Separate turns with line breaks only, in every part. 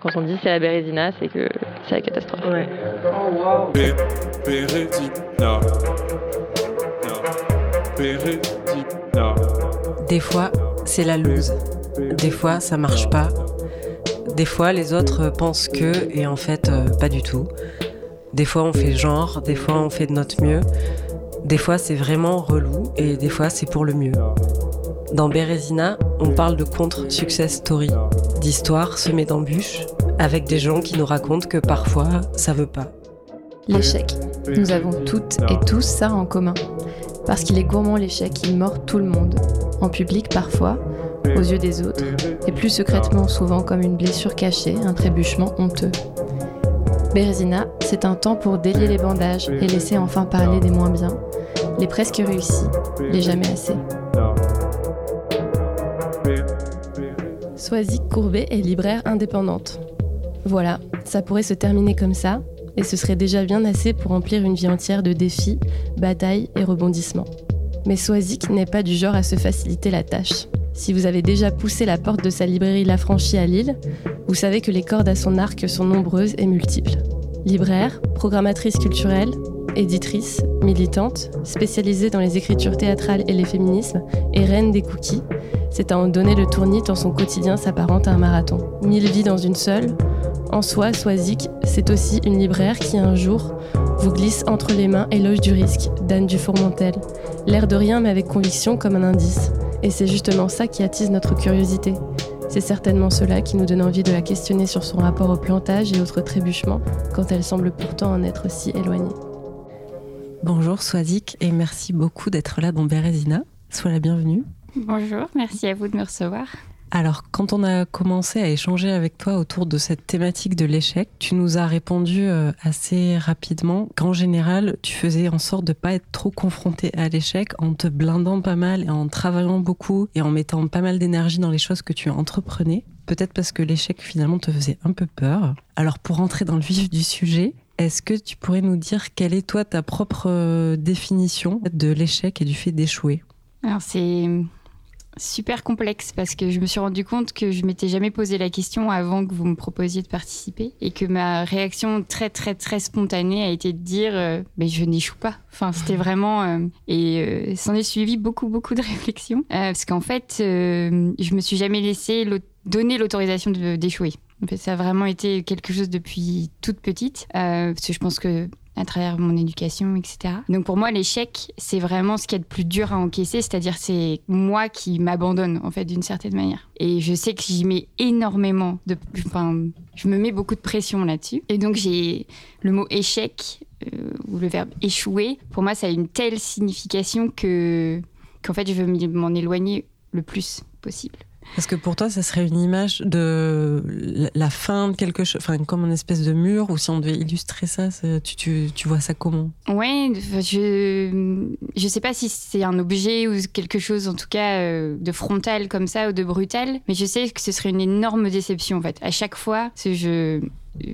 Quand on dit c'est la Bérésina, c'est que c'est la catastrophe.
Ouais. Des fois, c'est la loose. Des fois, ça marche pas. Des fois, les autres pensent que, et en fait, euh, pas du tout. Des fois, on fait genre, des fois, on fait de notre mieux. Des fois, c'est vraiment relou, et des fois, c'est pour le mieux. Dans Bérésina, on parle de contre-success story, d'histoires semées d'embûches, avec des gens qui nous racontent que parfois, ça veut pas.
L'échec. Nous avons toutes et tous ça en commun. Parce qu'il est gourmand l'échec, il mord tout le monde. En public parfois, aux yeux des autres, et plus secrètement souvent comme une blessure cachée, un trébuchement honteux. Bérésina, c'est un temps pour délier les bandages et laisser enfin parler des moins bien, les presque réussis, les jamais assez. Soisy Courbet est libraire indépendante. Voilà, ça pourrait se terminer comme ça, et ce serait déjà bien assez pour remplir une vie entière de défis, batailles et rebondissements. Mais Soisic n'est pas du genre à se faciliter la tâche. Si vous avez déjà poussé la porte de sa librairie La Franchie à Lille, vous savez que les cordes à son arc sont nombreuses et multiples. Libraire, programmatrice culturelle, éditrice, militante, spécialisée dans les écritures théâtrales et les féminismes, et reine des cookies, c'est à en donner le tournis tant son quotidien s'apparente à un marathon. Mille vies dans une seule, en soi, Soisic, c'est aussi une libraire qui un jour vous glisse entre les mains Éloge du risque d'Anne Dufourmentel. L'air de rien mais avec conviction comme un indice. Et c'est justement ça qui attise notre curiosité. C'est certainement cela qui nous donne envie de la questionner sur son rapport au plantage et autres trébuchements quand elle semble pourtant en être si éloignée.
Bonjour Soisic, et merci beaucoup d'être là dans Bérésina. Sois la bienvenue.
Bonjour, merci à vous de me recevoir.
Alors, quand on a commencé à échanger avec toi autour de cette thématique de l'échec, tu nous as répondu euh, assez rapidement qu'en général, tu faisais en sorte de pas être trop confronté à l'échec en te blindant pas mal et en travaillant beaucoup et en mettant pas mal d'énergie dans les choses que tu entreprenais. Peut-être parce que l'échec finalement te faisait un peu peur. Alors, pour entrer dans le vif du sujet, est-ce que tu pourrais nous dire quelle est toi ta propre euh, définition de l'échec et du fait d'échouer?
Alors c'est super complexe parce que je me suis rendu compte que je m'étais jamais posé la question avant que vous me proposiez de participer et que ma réaction très très très spontanée a été de dire euh, mais je n'échoue pas. Enfin c'était vraiment euh, et s'en est suivi beaucoup beaucoup de réflexions parce qu'en fait je me suis jamais laissé donner l'autorisation d'échouer. Ça a vraiment été quelque chose depuis toute petite euh, parce que je pense que à travers mon éducation, etc. Donc pour moi, l'échec, c'est vraiment ce qu'il y a de plus dur à encaisser, c'est-à-dire c'est moi qui m'abandonne en fait d'une certaine manière. Et je sais que j'y mets énormément de, enfin, je me mets beaucoup de pression là-dessus. Et donc j'ai le mot échec euh, ou le verbe échouer. Pour moi, ça a une telle signification que qu'en fait, je veux m'en éloigner le plus possible.
Parce que pour toi, ça serait une image de la- fin de quelque chose, enfin comme une espèce de mur, ou si on devait illustrer ça, tu, tu, vois ça comment?
Ouais, je je sais pas si c'est un objet ou quelque chose en tout cas euh, de frontal comme ça ou de brutal, mais je sais que ce serait une énorme déception en fait. À chaque fois, c'est je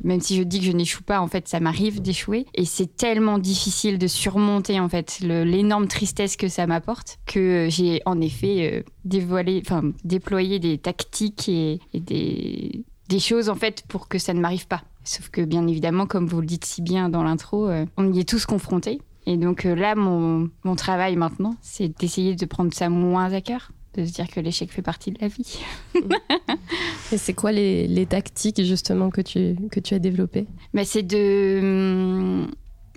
même si je dis que je n'échoue pas, en fait, ça m'arrive d'échouer et c'est tellement difficile de surmonter en fait l'énorme tristesse que ça m'apporte que j'ai en effet euh, dévoilé, enfin déployé des tactiques et, des choses en fait pour que ça ne m'arrive pas. Sauf que bien évidemment, comme vous le dites si bien dans l'intro, euh, on y est tous confrontés. Et donc euh, là, mon, mon travail maintenant, c'est d'essayer de prendre ça moins à cœur, de se dire que l'échec fait partie de la vie.
Et c'est quoi les, les tactiques justement que tu, que tu as développées?
Mais c'est de, hum,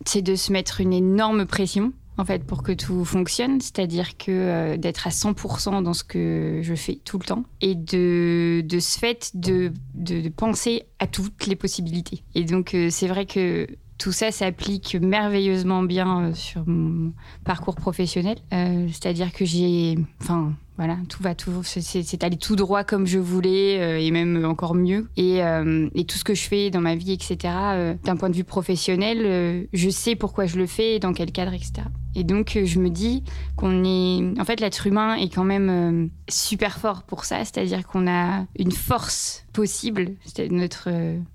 c'est de se mettre une énorme pression. En fait, pour que tout fonctionne, c'est-à-dire que euh, d'être à 100% dans ce que je fais tout le temps et de, de ce fait de, de, de penser à toutes les possibilités. Et donc, euh, c'est vrai que tout ça s'applique merveilleusement bien euh, sur mon parcours professionnel. Euh, c'est-à-dire que j'ai. Enfin, voilà, tout va toujours. c'est- allé tout droit comme je voulais euh, et même encore mieux. Et, euh, et tout ce que je fais dans ma vie, etc., euh, d'un point de vue professionnel, euh, je sais pourquoi je le fais et dans quel cadre, etc. Et donc, euh, je me dis qu'on est. En fait, l'être humain est quand même euh, super fort pour ça, c'est-à-dire qu'on a une force possible. C'est notre,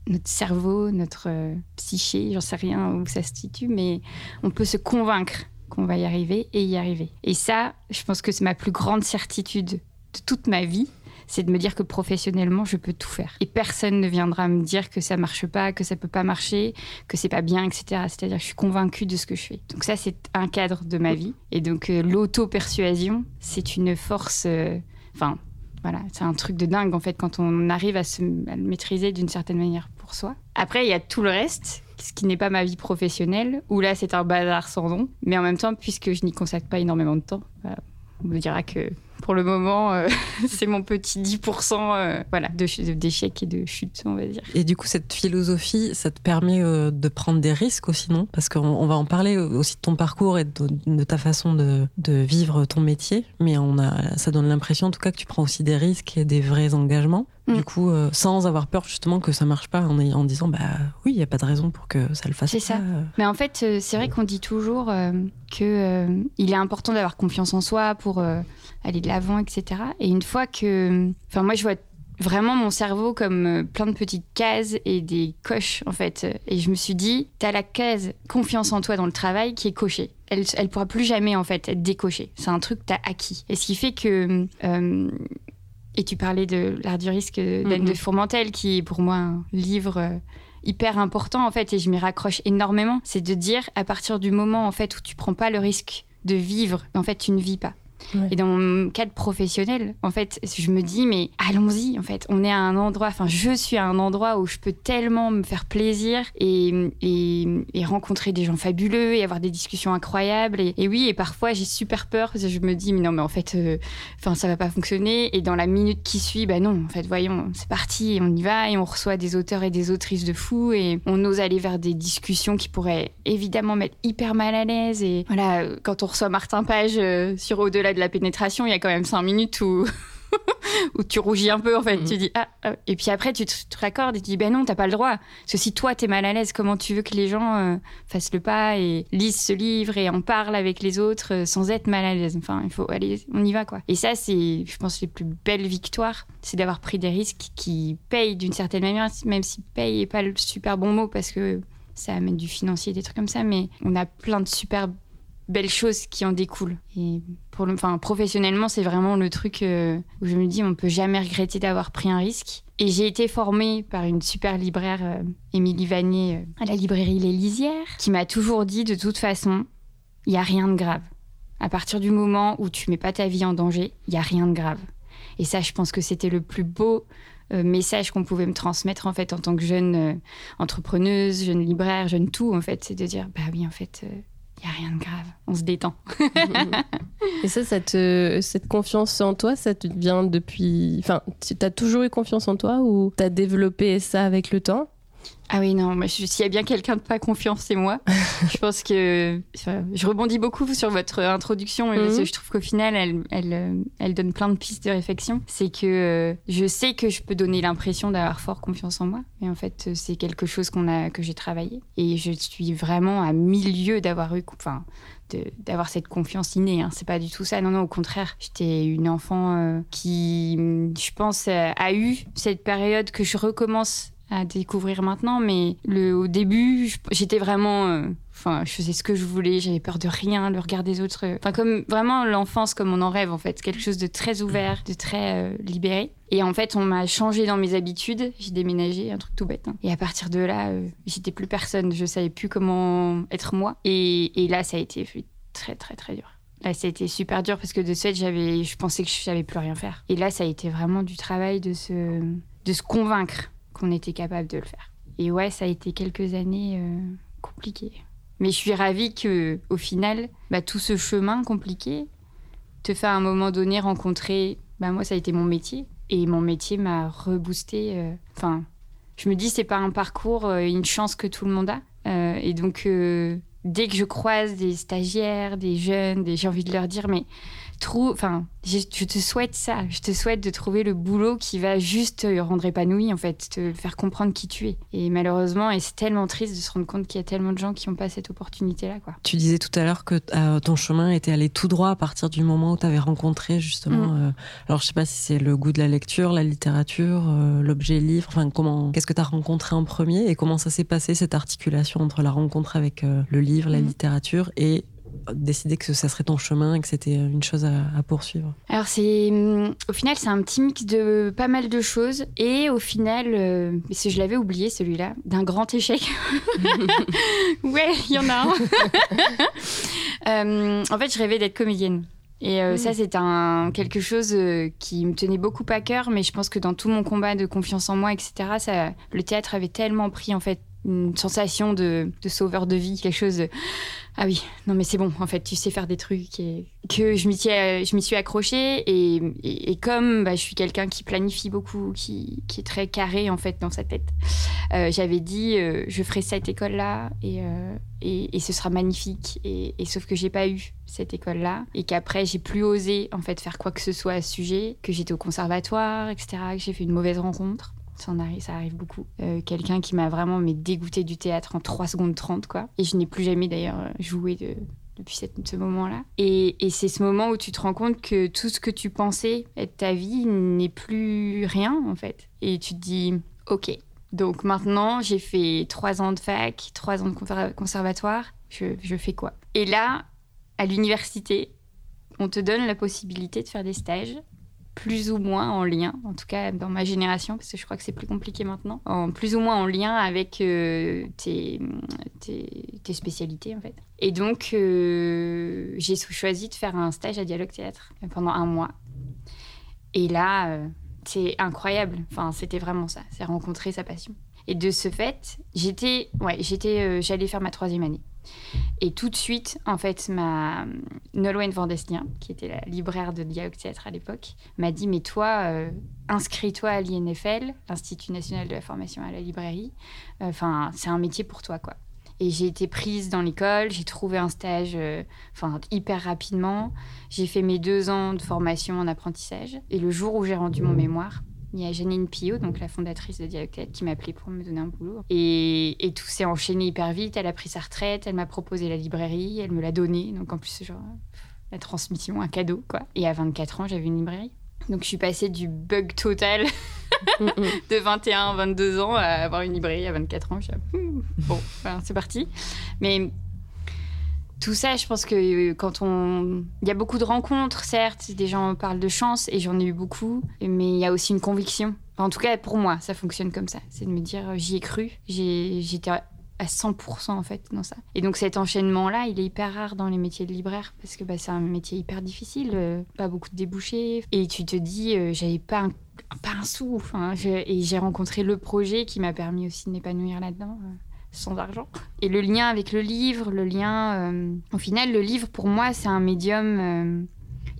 notre cerveau, notre psyché, j'en sais rien où ça se situe, mais on peut se convaincre qu'on va y arriver et y arriver. Et ça, je pense que c'est ma plus grande certitude de toute ma vie. c'est de me dire que professionnellement, je peux tout faire. Et personne ne viendra me dire que ça marche pas, que ça peut pas marcher, que c'est pas bien, etc. C'est-à-dire que je suis convaincue de ce que je fais. Donc ça, c'est un cadre de ma vie. Et donc euh, l'auto-persuasion, c'est une force... euh, Enfin, voilà, c'est un truc de dingue en fait quand on arrive à, se, à le maîtriser d'une certaine manière pour soi. Après, il y a tout le reste, ce qui n'est pas ma vie professionnelle, où là c'est un bazar sans nom. Mais en même temps, puisque je n'y consacre pas énormément de temps, voilà, on me dira que pour le moment, euh, c'est mon petit 10% euh, voilà, d'échecs et de chutes, on va dire.
Et du coup, cette philosophie, ça te permet euh, de prendre des risques aussi, non? Parce qu'on on va en parler aussi de ton parcours et de, de ta façon de, de vivre ton métier, mais on a, ça donne l'impression en tout cas que tu prends aussi des risques et des vrais engagements.
Mm.
Du coup, euh, sans avoir peur justement que ça marche pas, en, disant bah oui, il y a pas de raison pour que ça le fasse.
C'est ça. Mais en fait, c'est vrai qu'on dit toujours que euh, il est important d'avoir confiance en soi pour aller de l'avant, etc. Et une fois que, enfin, moi, je vois vraiment mon cerveau comme euh, plein de petites cases et des coches, en fait. Et je me suis dit, t'as la case confiance en toi dans le travail qui est cochée. Elle, elle pourra plus jamais, en fait, être décochée. C'est un truc que t'as acquis. Et ce qui fait que euh, et tu parlais de l'art du risque d'Anne
Mhm.
de Fourmentel, qui est pour moi un livre euh, hyper important en fait, et je m'y raccroche énormément. C'est de dire à partir du moment en fait où tu prends pas le risque de vivre, en fait tu ne vis pas. Et dans mon cadre professionnel, en fait, je me dis, mais allons-y, en fait. On est à un endroit, enfin, je suis à un endroit où je peux tellement me faire plaisir et, et, rencontrer des gens fabuleux et avoir des discussions incroyables. Et, oui, et parfois, j'ai super peur parce que je me dis, mais non, mais en fait, euh, enfin, ça va pas fonctionner. Et dans la minute qui suit, bah non, en fait, voyons, c'est parti, on y va et on reçoit des auteurs et des autrices de fous et on ose aller vers des discussions qui pourraient évidemment mettre hyper mal à l'aise. Et voilà, euh, quand on reçoit Martin Page euh, sur Au-delà de la pénétration, il y a quand même cinq minutes où. où tu rougis un peu en fait,
Mhm.
tu dis ah, ah. et puis après tu te, te raccordes et tu dis ben non t'as pas le droit parce que si toi t'es mal à l'aise comment tu veux que les gens euh, fassent le pas et lisent ce livre et en parlent avec les autres euh, sans être mal à l'aise? Enfin il faut aller on y va quoi et ça c'est je pense les plus belles victoires c'est d'avoir pris des risques qui payent d'une certaine manière même si paye est pas le super bon mot parce que ça amène du financier des trucs comme ça mais on a plein de super belles choses qui en découlent et pour le, enfin, professionnellement, c'est vraiment le truc euh, où je me dis on peut jamais regretter d'avoir pris un risque. Et j'ai été formée par une super libraire, euh, Émilie Vanier, euh, à la librairie Les Lisières, qui m'a toujours dit de toute façon, il y a rien de grave. À partir du moment où tu mets pas ta vie en danger, il y a rien de grave. Et ça, je pense que c'était le plus beau message qu'on pouvait me transmettre en fait en tant que jeune entrepreneuse, jeune libraire, jeune tout en fait, c'est de dire bah oui en fait. Il n'y a rien de grave, on se détend.
Et ça, ça te- cette confiance en toi, ça te vient depuis. Enfin, tu as toujours eu confiance en toi ou tu as développé ça avec le temps?
Ah oui, non, s'il y a bien quelqu'un de pas confiance, c'est moi. je pense que. je rebondis beaucoup sur votre introduction, mais parce que
Mhm.
je trouve qu'au final, elle, elle, euh, elle donne plein de pistes de réflexion. C'est que euh, je sais que je peux donner l'impression d'avoir fort confiance en moi, mais en fait, euh, c'est quelque chose qu'on a, que j'ai travaillé. Et je suis vraiment à milieu d'avoir eu. Enfin, d'avoir cette confiance innée. Hein. C'est pas du tout ça. Non, non, au contraire. J'étais une enfant euh, qui, je pense, euh, a eu cette période que je recommence à découvrir maintenant. Mais au début, j'étais vraiment. euh, Enfin, je faisais ce que je voulais, j'avais peur de rien, le regard des autres. euh, Enfin, comme vraiment l'enfance comme on en rêve, en fait. Quelque chose de très ouvert, de très euh, libéré. Et en fait, on m'a changé dans mes habitudes. J'ai déménagé, un truc tout bête. hein. Et à partir de là, j'étais plus personne. Je savais plus comment être moi. Et, là, ça a été très, très, très dur. Là, ça a été super dur parce que de ce fait, je pensais que je savais plus rien faire. Et là, ça a été vraiment du travail de se, de se convaincre qu'on était capable de le faire. Et ouais, ça a été quelques années euh, compliquées. Mais je suis ravie que, au final, bah, tout ce chemin compliqué te fait à un moment donné rencontrer. Bah, moi, ça a été mon métier. Et mon métier m'a reboosté. euh, Enfin, je me dis, c'est pas un parcours, euh, une chance que tout le monde a. Et donc, dès que je croise des stagiaires, des jeunes, des- j'ai envie de leur dire, mais enfin, je, je te souhaite ça. Je te souhaite de trouver le boulot qui va juste te rendre épanoui, en fait, te faire comprendre qui tu es. Et malheureusement, et c'est tellement triste de se rendre compte qu'il y a tellement de gens qui n'ont pas cette opportunité-là, quoi.
Tu disais tout à l'heure que euh, ton chemin était allé tout droit à partir du moment où tu avais rencontré justement. euh, alors je sais pas si c'est le goût de la lecture, la littérature, euh, l'objet livre. Enfin comment Qu'est-ce que tu as rencontré en premier et comment ça s'est passé cette articulation entre la rencontre avec le livre, la
Mhm.
littérature et décidé que ça serait ton chemin et que c'était une chose à, à poursuivre
Alors c'est hum, au final c'est un petit mix de pas mal de choses et au final euh, si je l'avais oublié celui-là d'un grand échec. ouais, il y en a un. Euh, en fait, je rêvais d'être comédienne. Et euh, ça, c'est un, quelque chose euh, qui me tenait beaucoup à cœur, mais je pense que dans tout mon combat de confiance en moi, etc., ça, le théâtre avait tellement pris en fait une sensation de, de sauveur de vie, quelque chose de ah oui, non mais c'est bon, en fait, tu sais faire des trucs et que je m'y suis, accrochée et, comme bah, je suis quelqu'un qui planifie beaucoup, qui, est très carré en fait dans sa tête, euh, j'avais dit euh, je ferai cette école-là et, euh, et, ce sera magnifique et, et sauf que j'ai pas eu cette école-là et qu'après j'ai plus osé en fait faire quoi que ce soit à ce sujet, que j'étais au conservatoire, etc., que j'ai fait une mauvaise rencontre. Ça, arrive, ça arrive beaucoup. Euh, Quelqu'un qui m'a vraiment mais, dégoûté du théâtre en 3 secondes 30, quoi. Et je n'ai plus jamais d'ailleurs euh, joué de, depuis ce moment-là. Et, c'est ce moment où tu te rends compte que tout ce que tu pensais être ta vie n'est plus rien, en fait. Et tu te dis, ok. Donc maintenant, j'ai fait 3 ans de fac, 3 ans de conser- conservatoire. Je fais quoi? Et là, à l'université, on te donne la possibilité de faire des stages plus ou moins en lien, en tout cas dans ma génération, parce que je crois que c'est plus compliqué maintenant, en plus ou moins en lien avec euh, tes, tes, spécialités en fait. Et donc euh, j'ai choisi de faire un stage à Dialogue Théâtre pendant un mois. Et là, euh, c'est incroyable. Enfin, c'était vraiment ça. C'est rencontrer sa passion. Et de ce fait, j'étais, ouais, j'étais, euh, j'allais faire ma troisième année. Et tout de suite, en fait, ma Nolwenn Vandestien, qui était la libraire de Dialogue Théâtre à l'époque, m'a dit Mais toi, euh, inscris-toi à l'INFL, l'Institut national de la formation à la librairie. Enfin, c'est un métier pour toi, quoi. Et j'ai été prise dans l'école, j'ai trouvé un stage euh, hyper rapidement. J'ai fait mes deux ans de formation en apprentissage. Et le jour où j'ai rendu mon mémoire, il y a Janine Pillot, donc la fondatrice de Dialogue qui m'a appelée pour me donner un boulot. Et, et tout s'est enchaîné hyper vite. Elle a pris sa retraite, elle m'a proposé la librairie, elle me l'a donnée. Donc en plus, genre, la transmission, un cadeau, quoi. Et à 24 ans, j'avais une librairie. Donc je suis passée du bug total de 21, 22 ans à avoir une librairie à 24 ans. Je suis là, Hmm, bon, ben, c'est parti. Mais tout ça, je pense que euh, quand on. Il y a beaucoup de rencontres, certes, des gens parlent de chance, et j'en ai eu beaucoup, mais il y a aussi une conviction. En tout cas, pour moi, ça fonctionne comme ça. C'est de me dire, euh, j'y ai cru, j'étais à 100% en fait dans ça. Et donc cet enchaînement-là, il est hyper rare dans les métiers de libraire, parce que bah, c'est un métier hyper difficile, euh, pas beaucoup de débouchés, et tu te dis, j'avais pas un, sou, et j'ai rencontré le projet qui m'a permis aussi de m'épanouir là-dedans. Sans argent. Et le lien avec le livre, le lien... euh, au final, le livre, pour moi, c'est un médium euh,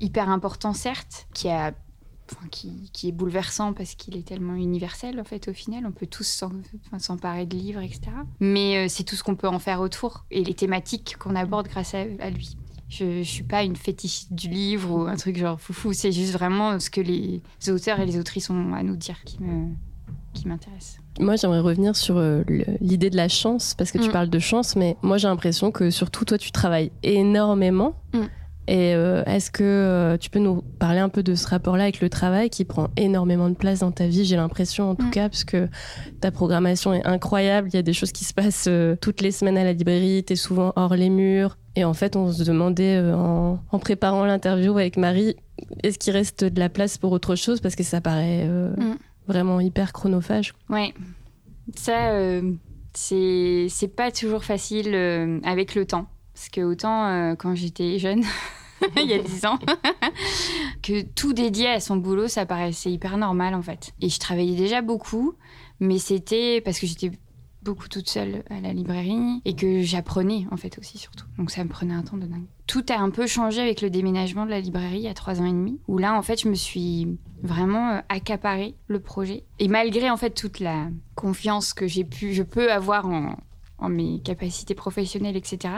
hyper important, certes, qui, a, enfin, qui, qui est bouleversant parce qu'il est tellement universel, en fait, au final. On peut tous s'emparer de livres, etc. Mais euh, c'est tout ce qu'on peut en faire autour et les thématiques qu'on aborde grâce à, lui. Je ne suis pas une fétichiste du livre ou un truc genre foufou. C'est juste vraiment ce que les auteurs et les autrices ont à nous dire qui me qui m'intéresse.
Moi, j'aimerais revenir sur euh, l'idée de la chance, parce que tu
Mm.
parles de chance, mais moi, j'ai l'impression que surtout toi, tu travailles énormément.
Mm.
Et euh, est-ce que euh, tu peux nous parler un peu de ce rapport-là avec le travail qui prend énormément de place dans ta vie J'ai l'impression, en tout
Mm.
cas, parce que ta programmation est incroyable. Il y a des choses qui se passent euh, toutes les semaines à la librairie. Tu es souvent hors les murs. Et en fait, on se demandait en, en préparant l'interview avec Marie, est-ce qu'il reste de la place pour autre chose? Parce que ça paraît. Vraiment hyper chronophage.
Ouais, ça, euh, c'est pas toujours facile euh, avec le temps. Parce que autant euh, quand j'étais jeune, il y a 10 ans, que tout dédié à son boulot, ça paraissait hyper normal en fait. Et je travaillais déjà beaucoup, mais c'était parce que j'étais beaucoup toute seule à la librairie et que j'apprenais en fait aussi surtout. Donc ça me prenait un temps de dingue. Tout a un peu changé avec le déménagement de la librairie il y a trois ans et demi, où là en fait je me suis vraiment euh, accaparé le projet. Et malgré en fait toute la confiance que j'ai pu, je peux avoir en, en mes capacités professionnelles, etc.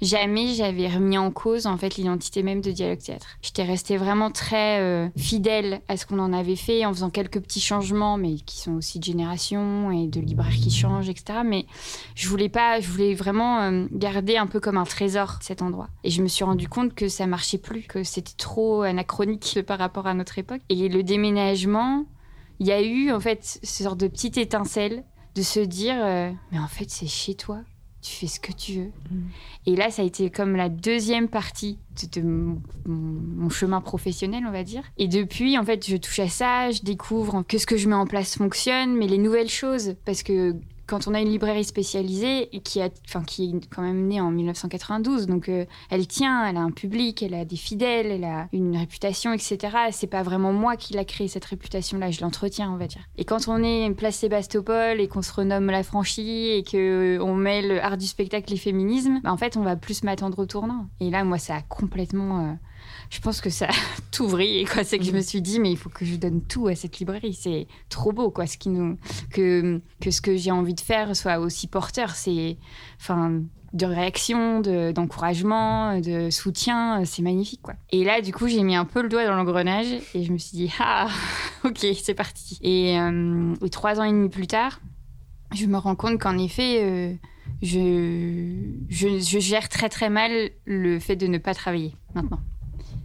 Jamais j'avais remis en cause en fait l'identité même de Dialogue Théâtre. J'étais restée vraiment très euh, fidèle à ce qu'on en avait fait en faisant quelques petits changements, mais qui sont aussi de génération et de libraires qui changent, etc. Mais je voulais pas, je voulais vraiment euh, garder un peu comme un trésor cet endroit. Et je me suis rendu compte que ça marchait plus, que c'était trop anachronique par rapport à notre époque. Et le déménagement, il y a eu en fait ce genre de petite étincelle de se dire euh, mais en fait c'est chez toi tu fais ce que tu veux. Et là, ça a été comme la deuxième partie de, de mon, mon chemin professionnel, on va dire. Et depuis, en fait, je touche à ça, je découvre que ce que je mets en place fonctionne, mais les nouvelles choses, parce que quand on a une librairie spécialisée qui, a, est quand même née en 1992, donc euh, elle tient, elle a un public, elle a des fidèles, elle a une réputation, etc. C'est pas vraiment moi qui l'a créée cette réputation-là, je l'entretiens, on va dire. Et quand on est place Sébastopol et qu'on se renomme la franchie et que euh, on mêle art du spectacle et féminisme, bah, en fait, on va plus m'attendre au tournant. Et là, moi, ça a complètement euh, je pense que ça a tout vrillé quoi c'est que je me suis dit mais il faut que je donne tout à cette librairie c'est trop beau quoi ce qui nous que que ce que j'ai envie de faire soit aussi porteur c'est enfin de réaction, de- d'encouragement, de, soutien, c'est magnifique quoi. Et là, du coup, j'ai mis un peu le doigt dans l'engrenage et je me suis dit ah ok c'est parti. Et, euh, et trois ans et demi plus tard, je me rends compte qu'en effet, euh, je, je, je gère très très mal le fait de ne pas travailler maintenant.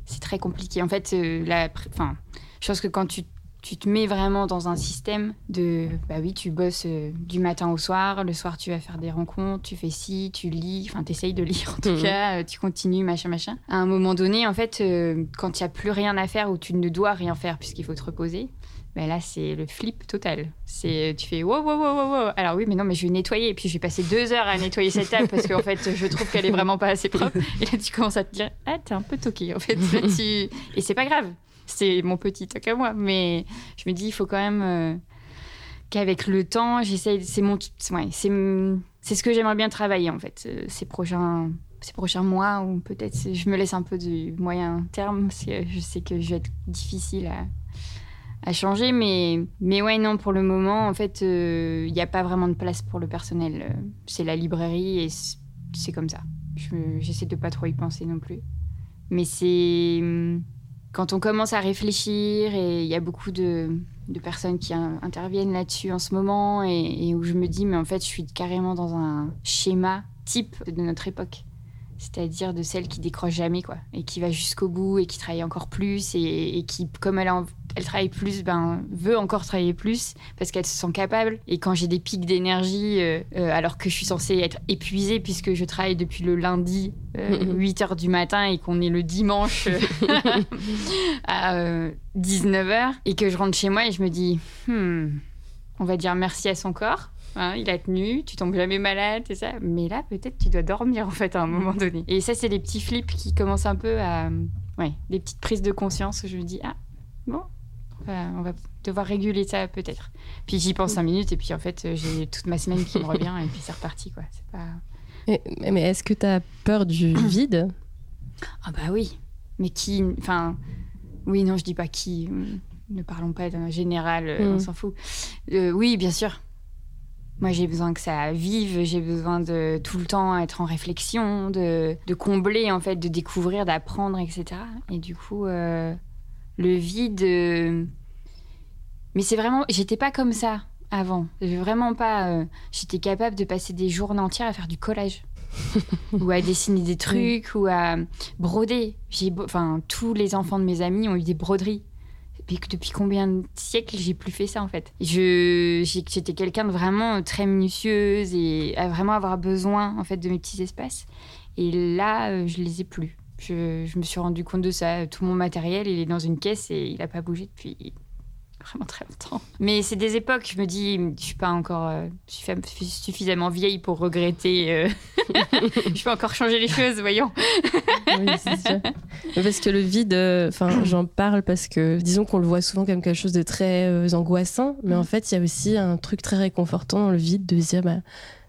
C'est très compliqué. En fait, euh, la, enfin, je pense que quand tu, tu te mets vraiment dans un système de, bah oui, tu bosses euh, du matin au soir, le soir tu vas faire des rencontres, tu fais ci, tu lis, enfin t'essayes de lire en tout
Mhm.
cas, euh, tu continues, machin, machin. À un moment donné, en fait, quand il n'y a plus rien à faire ou tu ne dois rien faire puisqu'il faut te reposer, ben là, c'est le flip total. C'est, tu fais wow, wow, wow, wow. Alors oui, mais non, mais je vais nettoyer. Et puis, je vais passer deux heures à nettoyer cette table parce qu'en fait, je trouve qu'elle est vraiment pas assez propre. Et là, tu commences à te dire, ah, t'es un peu toqué, en fait. Là, tu- Et c'est pas grave. C'est mon petit toc à moi. Mais je me dis, il faut quand même euh, qu'avec le temps, j'essaye. C'est mon, ouais, c'est, c'est ce que j'aimerais bien travailler, en fait, euh, ces prochains. Ces prochains mois, ou peut-être je me laisse un peu du moyen terme, parce que je sais que je vais être difficile à, à changer, mais, mais ouais, non, pour le moment, en fait, il n'y a pas vraiment de place pour le personnel. Euh, C'est la librairie et c'est comme ça. Je- J'essaie de pas trop y penser non plus. Mais c'est hum, quand on commence à réfléchir et il y a beaucoup de, de personnes qui in- interviennent là-dessus en ce moment et, où je me dis, mais en fait, je suis carrément dans un schéma type de notre époque. C'est-à-dire de celle qui décroche jamais, quoi, et qui va jusqu'au bout et qui travaille encore plus et, qui, comme elle, a elle travaille plus, ben, veut encore travailler plus parce qu'elle se sent capable. Et quand j'ai des pics d'énergie, euh, euh, alors que je suis censée être épuisée puisque je travaille depuis le lundi, euh, 8 h du matin et qu'on est le dimanche euh, à 19 h et que je rentre chez moi et je me dis, Hmm, on va dire merci à son corps. hein, il a tenu, tu tombes jamais malade, c'est ça. Mais là, peut-être tu dois dormir en fait à un moment donné. Et ça, c'est des petits flips qui commencent un peu à, ouais, des petites prises de conscience où je me dis ah bon, on va, on va devoir réguler ça peut-être. Puis j'y pense cinq minutes et puis en fait j'ai toute ma semaine qui me revient et puis c'est reparti quoi. C'est pas
Et- mais est-ce que tu as peur du vide?
Ah bah oui, mais qui, enfin oui non je dis pas qui. hum, Ne parlons pas d'un général, euh,
Mm.
on s'en fout. Euh, oui, bien sûr. Moi, j'ai besoin que ça vive, j'ai besoin de tout le temps être en réflexion, de, de combler, en fait, de découvrir, d'apprendre, etc. Et du coup, euh, le vide. euh, Mais c'est vraiment. J'étais pas comme ça avant. Vraiment pas. euh, J'étais capable de passer des journées entières à faire du collage. ou à dessiner des trucs, ou à broder. J'ai Enfin, tous les enfants de mes amis ont eu des broderies. Depuis, depuis combien de siècles j'ai plus fait ça en fait? Je J'étais quelqu'un de vraiment très minutieuse et à vraiment avoir besoin en fait de mes petits espaces. Et là, euh, je les ai plus. Je, je me suis rendu compte de ça. Tout mon matériel, il est dans une caisse et il n'a pas bougé depuis vraiment très longtemps. Mais c'est des époques, je me dis, je suis pas encore euh, suffi- suffisamment vieille pour regretter. euh, je peux encore changer les choses, voyons.
Oui, c'est sûr. Parce que le vide, euh, enfin, j'en parle parce que disons qu'on le voit souvent comme quelque chose de très angoissant, mais en fait, il y a aussi un truc très réconfortant dans le vide de se dire, bah,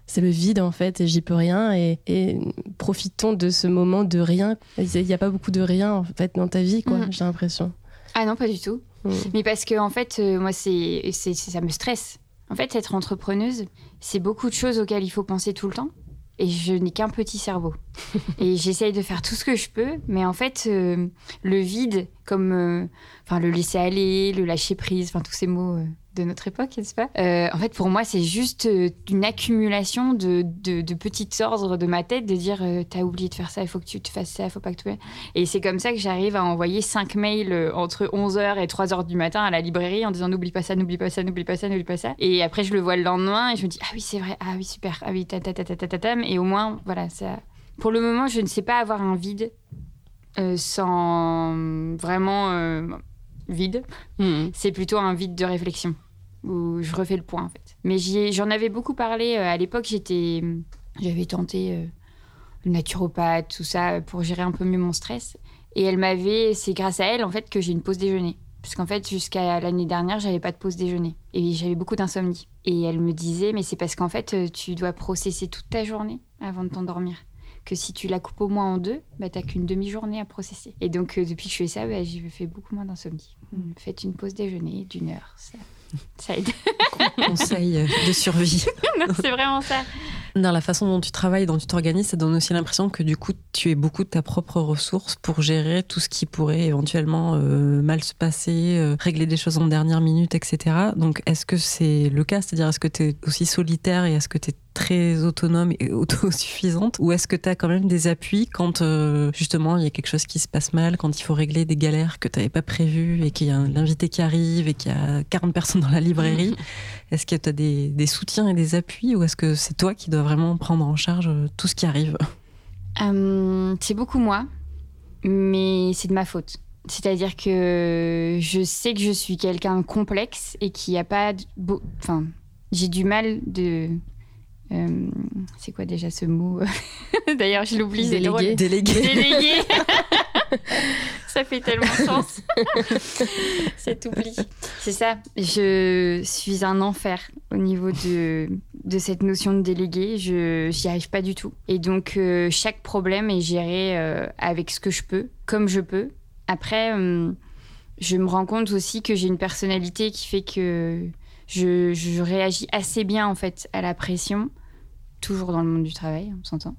c'est le vide en fait, et j'y peux rien, et, et profitons de ce moment de rien. Il n'y a pas beaucoup de rien en fait dans ta vie, quoi.
Mhm.
J'ai l'impression.
Ah non, pas du tout.
Mhm.
Mais parce que en fait, euh, moi, c'est, ça me stresse. En fait, être entrepreneuse, c'est beaucoup de choses auxquelles il faut penser tout le temps. Et je n'ai qu'un petit cerveau. et j'essaye de faire tout ce que je peux. Mais en fait, euh, le vide, comme euh, enfin, le laisser aller, le lâcher prise, enfin, tous ces mots euh, de notre époque, n'est-ce pas? Euh, En fait, pour moi, c'est juste euh, une accumulation de, de, petits ordres de ma tête de dire euh, T'as oublié de faire ça, il faut que tu te fasses ça, faut pas que tu. Et c'est comme ça que j'arrive à envoyer 5 mails entre 11h et 3h du matin à la librairie en disant N'oublie pas ça, n'oublie pas ça, n'oublie pas ça, n'oublie pas ça. Et après, je le vois le lendemain et je me dis Ah oui, c'est vrai, ah oui, super, ah oui, ta. Et au moins, voilà, ça. Pour le moment, je ne sais pas avoir un vide sans vraiment vide
Mhm.
c'est plutôt un vide de réflexion où je refais le point en fait. Mais j'en avais beaucoup parlé euh, à l'époque. J'étais, j'avais tenté euh, le naturopathe, tout ça pour gérer un peu mieux mon stress. Et elle m'avait, c'est grâce à elle en fait que j'ai une pause déjeuner. Parce qu'en fait, jusqu'à l'année dernière, j'avais pas de pause déjeuner et j'avais beaucoup d'insomnie. Et elle me disait, mais c'est parce qu'en fait, euh, tu dois processer toute ta journée avant de t'endormir. Que si tu la coupes au moins en deux, bah, t'as qu'une demi-journée à processer. Et donc, euh, depuis que je fais ça, bah, j'ai fait beaucoup moins d'insomnie. Faites une pause déjeuner d'une heure, ça, ça aide.
Conseil de survie.
c'est vraiment ça.
Dans la façon dont tu travailles, dont tu t'organises, ça donne aussi l'impression que du coup, tu es beaucoup de ta propre ressource pour gérer tout ce qui pourrait éventuellement euh, mal se passer, euh, régler des choses en dernière minute, etc. Donc, est-ce que c'est le cas? C'est-à-dire, est-ce que tu es aussi solitaire et est-ce que tu es très autonome et autosuffisante? Ou est-ce que tu as quand même des appuis quand euh, justement il y a quelque chose qui se passe mal, quand il faut régler des galères que tu n'avais pas prévues et qu'il y a un invité qui arrive et qu'il y a 40 personnes dans la librairie Est-ce que tu as des, soutiens et des appuis ou est-ce que c'est toi qui dois vraiment prendre en charge euh, tout ce qui arrive?
Euh, c'est beaucoup moi, mais c'est de ma faute. C'est-à-dire que je sais que je suis quelqu'un complexe et qu'il n'y a pas... de Enfin, j'ai du mal de... euh, c'est quoi déjà ce mot D'ailleurs, je l'oublie. c'est drôle.
Délégué.
Délégué.
Délégué. ça fait tellement sens. Cet oubli. C'est ça. Je suis un enfer au niveau de, de cette notion de délégué. Je j'y arrive pas du tout. Et donc euh, chaque problème est géré euh, avec ce que je peux, comme je peux. Après, je me rends compte aussi que j'ai une personnalité qui fait que je, je réagis assez bien en fait à la pression. Toujours dans le monde du travail, on s'entend.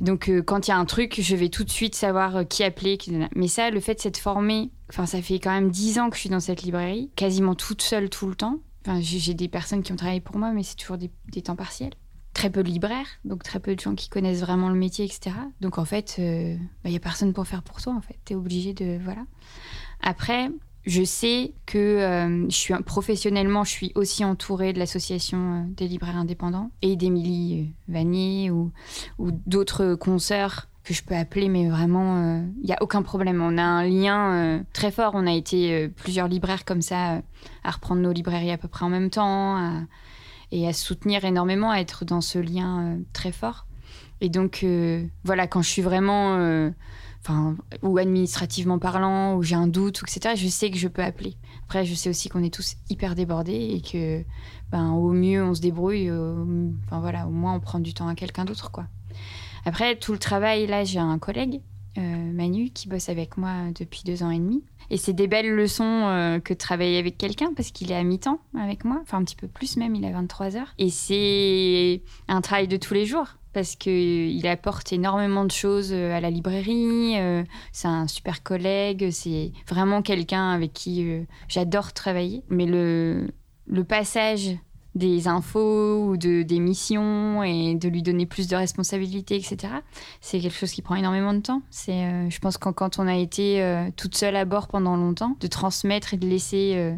Donc, euh, quand il y a un truc, je vais tout de suite savoir euh, qui appeler. Mais ça, le fait de s'être formée, enfin, ça fait quand même dix ans que je suis dans cette librairie, quasiment toute seule tout le temps. Enfin, j'ai des personnes qui ont travaillé pour moi, mais c'est toujours des, des temps partiels. Très peu de libraires, donc très peu de gens qui connaissent vraiment le métier, etc. Donc, en fait, il n'y a personne pour faire pour toi, en fait. Tu es obligé de. Voilà. Après, je sais que euh, je suis professionnellement, je suis aussi entourée de l'association euh, des libraires indépendants et d'Émilie euh, Vanier ou, d'autres consoeurs que je peux appeler, mais vraiment, il n'y a aucun problème. On a un lien euh, très fort. On a été euh, plusieurs libraires comme ça euh, à reprendre nos librairies à peu près en même temps et à soutenir énormément, à être dans ce lien euh, très fort. Et donc, euh, voilà, quand je suis vraiment euh, enfin, ou administrativement parlant, ou j'ai un doute, ou etc., je sais que je peux appeler. Après, je sais aussi qu'on est tous hyper débordés et que, ben, au mieux, on se débrouille. au- Enfin, voilà, au moins, on prend du temps à quelqu'un d'autre, quoi. Après, tout le travail, là, j'ai un collègue, Manu, qui bosse avec moi depuis deux ans et demi. Et c'est des belles leçons euh, que de travailler avec quelqu'un parce qu'il est à mi-temps avec moi, enfin un petit peu plus même, il a 23 heures. Et c'est un travail de tous les jours parce qu'il apporte énormément de choses euh, à la librairie. euh, c'est un super collègue, c'est vraiment quelqu'un avec qui euh, j'adore travailler. Mais le, le passage des infos ou de, des missions et de lui donner plus de responsabilités, etc., c'est quelque chose qui prend énormément de temps. C'est, euh, je pense que quand on a été euh, toute seule à bord pendant longtemps, de transmettre et de laisser euh,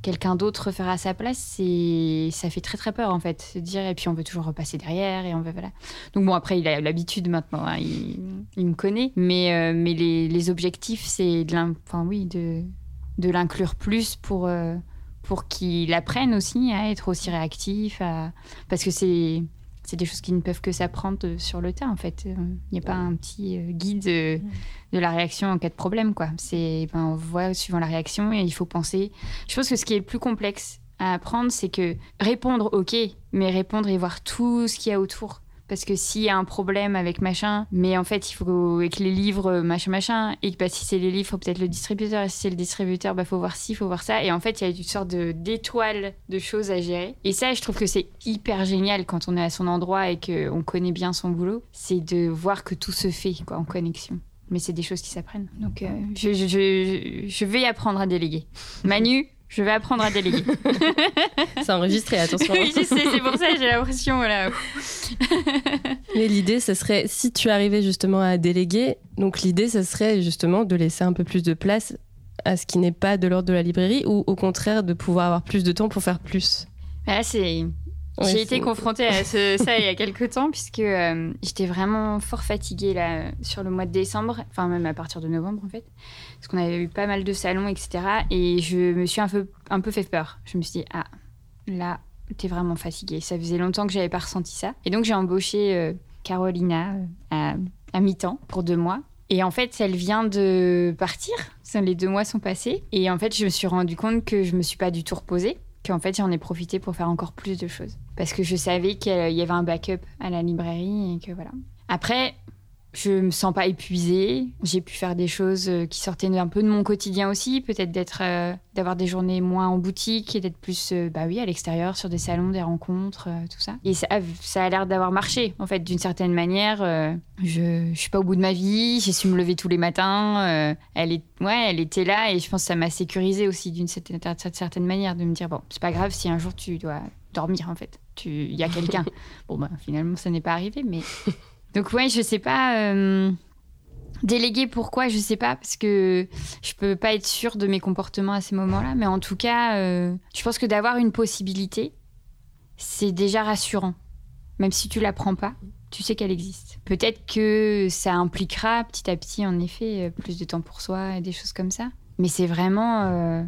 quelqu'un d'autre faire à sa place, c'est, ça fait très très peur en fait. Se dire, et puis on veut toujours repasser derrière et on veut, voilà. Donc bon, après, il a l'habitude maintenant, hein, il, il me connaît, mais, mais les, les objectifs, c'est de, oui, de, de l'inclure plus pour, pour qu'il apprenne aussi à être aussi réactif, à... parce que c'est, c'est des choses qui ne peuvent que s'apprendre euh, sur le tas en fait. Euh, Il n'y a pas un petit euh, guide euh, de la réaction en cas de problème, quoi. C'est, ben, on voit suivant la réaction et il faut penser. Je pense que ce qui est le plus complexe à apprendre, c'est que répondre, ok, mais répondre et voir tout ce qu'il y a autour. Parce que s'il y a un problème avec machin, mais en fait, il faut que les livres, machin, machin, et que bah, si c'est les livres, peut-être le distributeur, et si c'est le distributeur, bah, faut voir ci, faut voir ça. Et en fait, il y a une sorte d'étoile de choses à gérer. Et ça, je trouve que c'est hyper génial quand on est à son endroit et qu'on connaît bien son boulot, c'est de voir que tout se fait quoi, en connexion. Mais c'est des choses qui s'apprennent. Donc, euh, je, je- je- je vais apprendre à déléguer. Manu, Je vais apprendre à déléguer.
C'est enregistré, attention.
oui, je sais, c'est pour ça que j'ai l'impression, voilà.
Mais l'idée, ce serait, si tu arrivais justement à déléguer, donc l'idée, ce serait justement de laisser un peu plus de place à ce qui n'est pas de l'ordre de la librairie ou au contraire de pouvoir avoir plus de temps pour faire plus.
Là, c'est
Ouais,
j'ai été confrontée à ce- ça il y a quelques temps, puisque euh, j'étais vraiment fort fatiguée là, sur le mois de décembre, enfin même à partir de novembre en fait, parce qu'on avait eu pas mal de salons, etc. Et je me suis un peu, un peu fait peur. Je me suis dit, ah, là, t'es vraiment fatiguée. Ça faisait longtemps que j'avais pas ressenti ça. Et donc j'ai embauché euh, Carolina euh, à, à mi-temps pour deux mois. Et en fait, elle vient de partir. Les deux mois sont passés. Et en fait, je me suis rendu compte que je me suis pas du tout reposée. Qu'en fait, j'en ai profité pour faire encore plus de choses. Parce que je savais qu'il y avait un backup à la librairie et que voilà. Après, je me sens pas épuisée. J'ai pu faire des choses euh, qui sortaient un peu de mon quotidien aussi. Peut-être d'être, euh, d'avoir des journées moins en boutique et d'être plus, euh, bah oui, à l'extérieur, sur des salons, des rencontres, tout ça. Et ça, a- ça a l'air d'avoir marché, en fait, d'une certaine manière. je, je suis pas au bout de ma vie. J'ai su me lever tous les matins. elle est, ouais, elle était là et je pense que ça m'a sécurisé aussi d'une certaine, certaine manière de me dire bon, c'est pas grave si un jour tu dois dormir en fait. Tu, il y a quelqu'un. bon bah finalement ça n'est pas arrivé, mais donc ouais, je sais pas. euh, Déléguer pourquoi, je sais pas, parce que je peux pas être sûre de mes comportements à ces moments-là, mais en tout cas, euh, je pense que d'avoir une possibilité, c'est déjà rassurant. Même si tu la prends pas, tu sais qu'elle existe. Peut-être que ça impliquera petit à petit, en effet, euh, plus de temps pour soi et des choses comme ça. Mais c'est vraiment euh,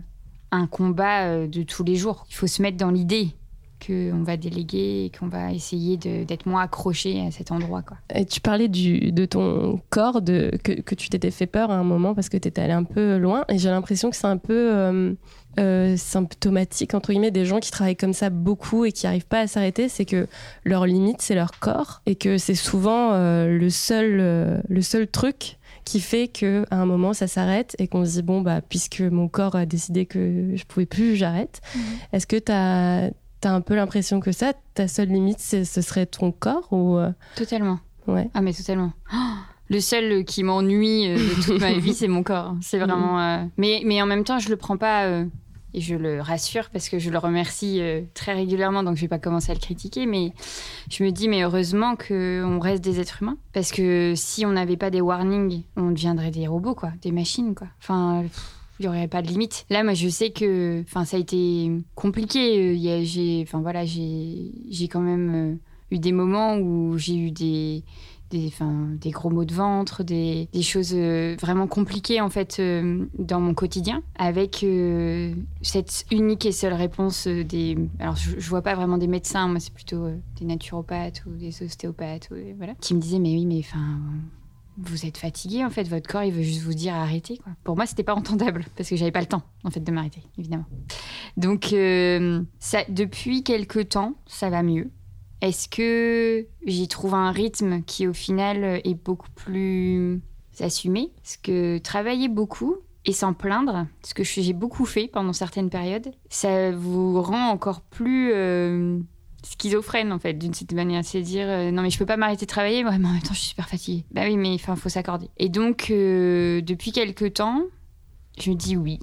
un combat de tous les jours. Il faut se mettre dans l'idée qu'on va déléguer et qu'on va essayer d'être moins accroché à cet endroit. Quoi.
Et tu parlais du, de ton corps, de, que, que tu t'étais fait peur à un moment parce que tu étais allé un peu loin. Et j'ai l'impression que c'est un peu euh, euh, symptomatique, entre guillemets, des gens qui travaillent comme ça beaucoup et qui n'arrivent pas à s'arrêter. C'est que leur limite, c'est leur corps. Et que c'est souvent euh, le, seul, le seul truc qui fait qu'à un moment, ça s'arrête et qu'on se dit, bon, bah, puisque mon corps a décidé que je pouvais plus, j'arrête. Est-ce que tu as... un peu l'impression que ça, ta seule limite, ce serait ton corps ou euh,
Totalement.
ouais.
Ah, mais totalement. Oh, le seul qui m'ennuie euh, de toute ma vie, c'est mon corps. C'est vraiment. euh, Mais, mais en même temps, je le prends pas. euh, Et je le rassure parce que je le remercie euh, très régulièrement, donc je vais pas commencer à le critiquer. Mais je me dis, mais heureusement qu'on reste des êtres humains. Parce que si on n'avait pas des warnings, on deviendrait des robots, quoi. Des machines, quoi. Enfin. pff, il n'y aurait pas de limite. Là, moi, je sais que, ça a été compliqué. Euh, J'ai, voilà, quand même euh, eu des moments où j'ai eu des, des, des gros maux de ventre, des, choses euh, vraiment compliquées en fait dans mon quotidien, avec cette unique et seule réponse des. Alors je, je vois pas vraiment des médecins, moi c'est plutôt des naturopathes ou des ostéopathes, voilà, qui me disaient mais oui mais enfin. Vous êtes fatigué en fait, votre corps il veut juste vous dire arrêtez quoi. Pour moi c'était pas entendable parce que j'avais pas le temps en fait de m'arrêter évidemment. Donc euh, ça, depuis quelques temps ça va mieux. Est-ce que j'y trouve un rythme qui, au final, est beaucoup plus assumé? Parce que travailler beaucoup et s'en plaindre, ce que j'ai beaucoup fait pendant certaines périodes, ça vous rend encore plus euh, schizophrène, en fait, d'une certaine manière. C'est dire, euh, non, mais je peux pas m'arrêter de travailler, mais en même temps, je suis super fatiguée. Bah oui, mais il faut s'accorder. Et donc, euh, depuis quelques temps, je me dis, oui,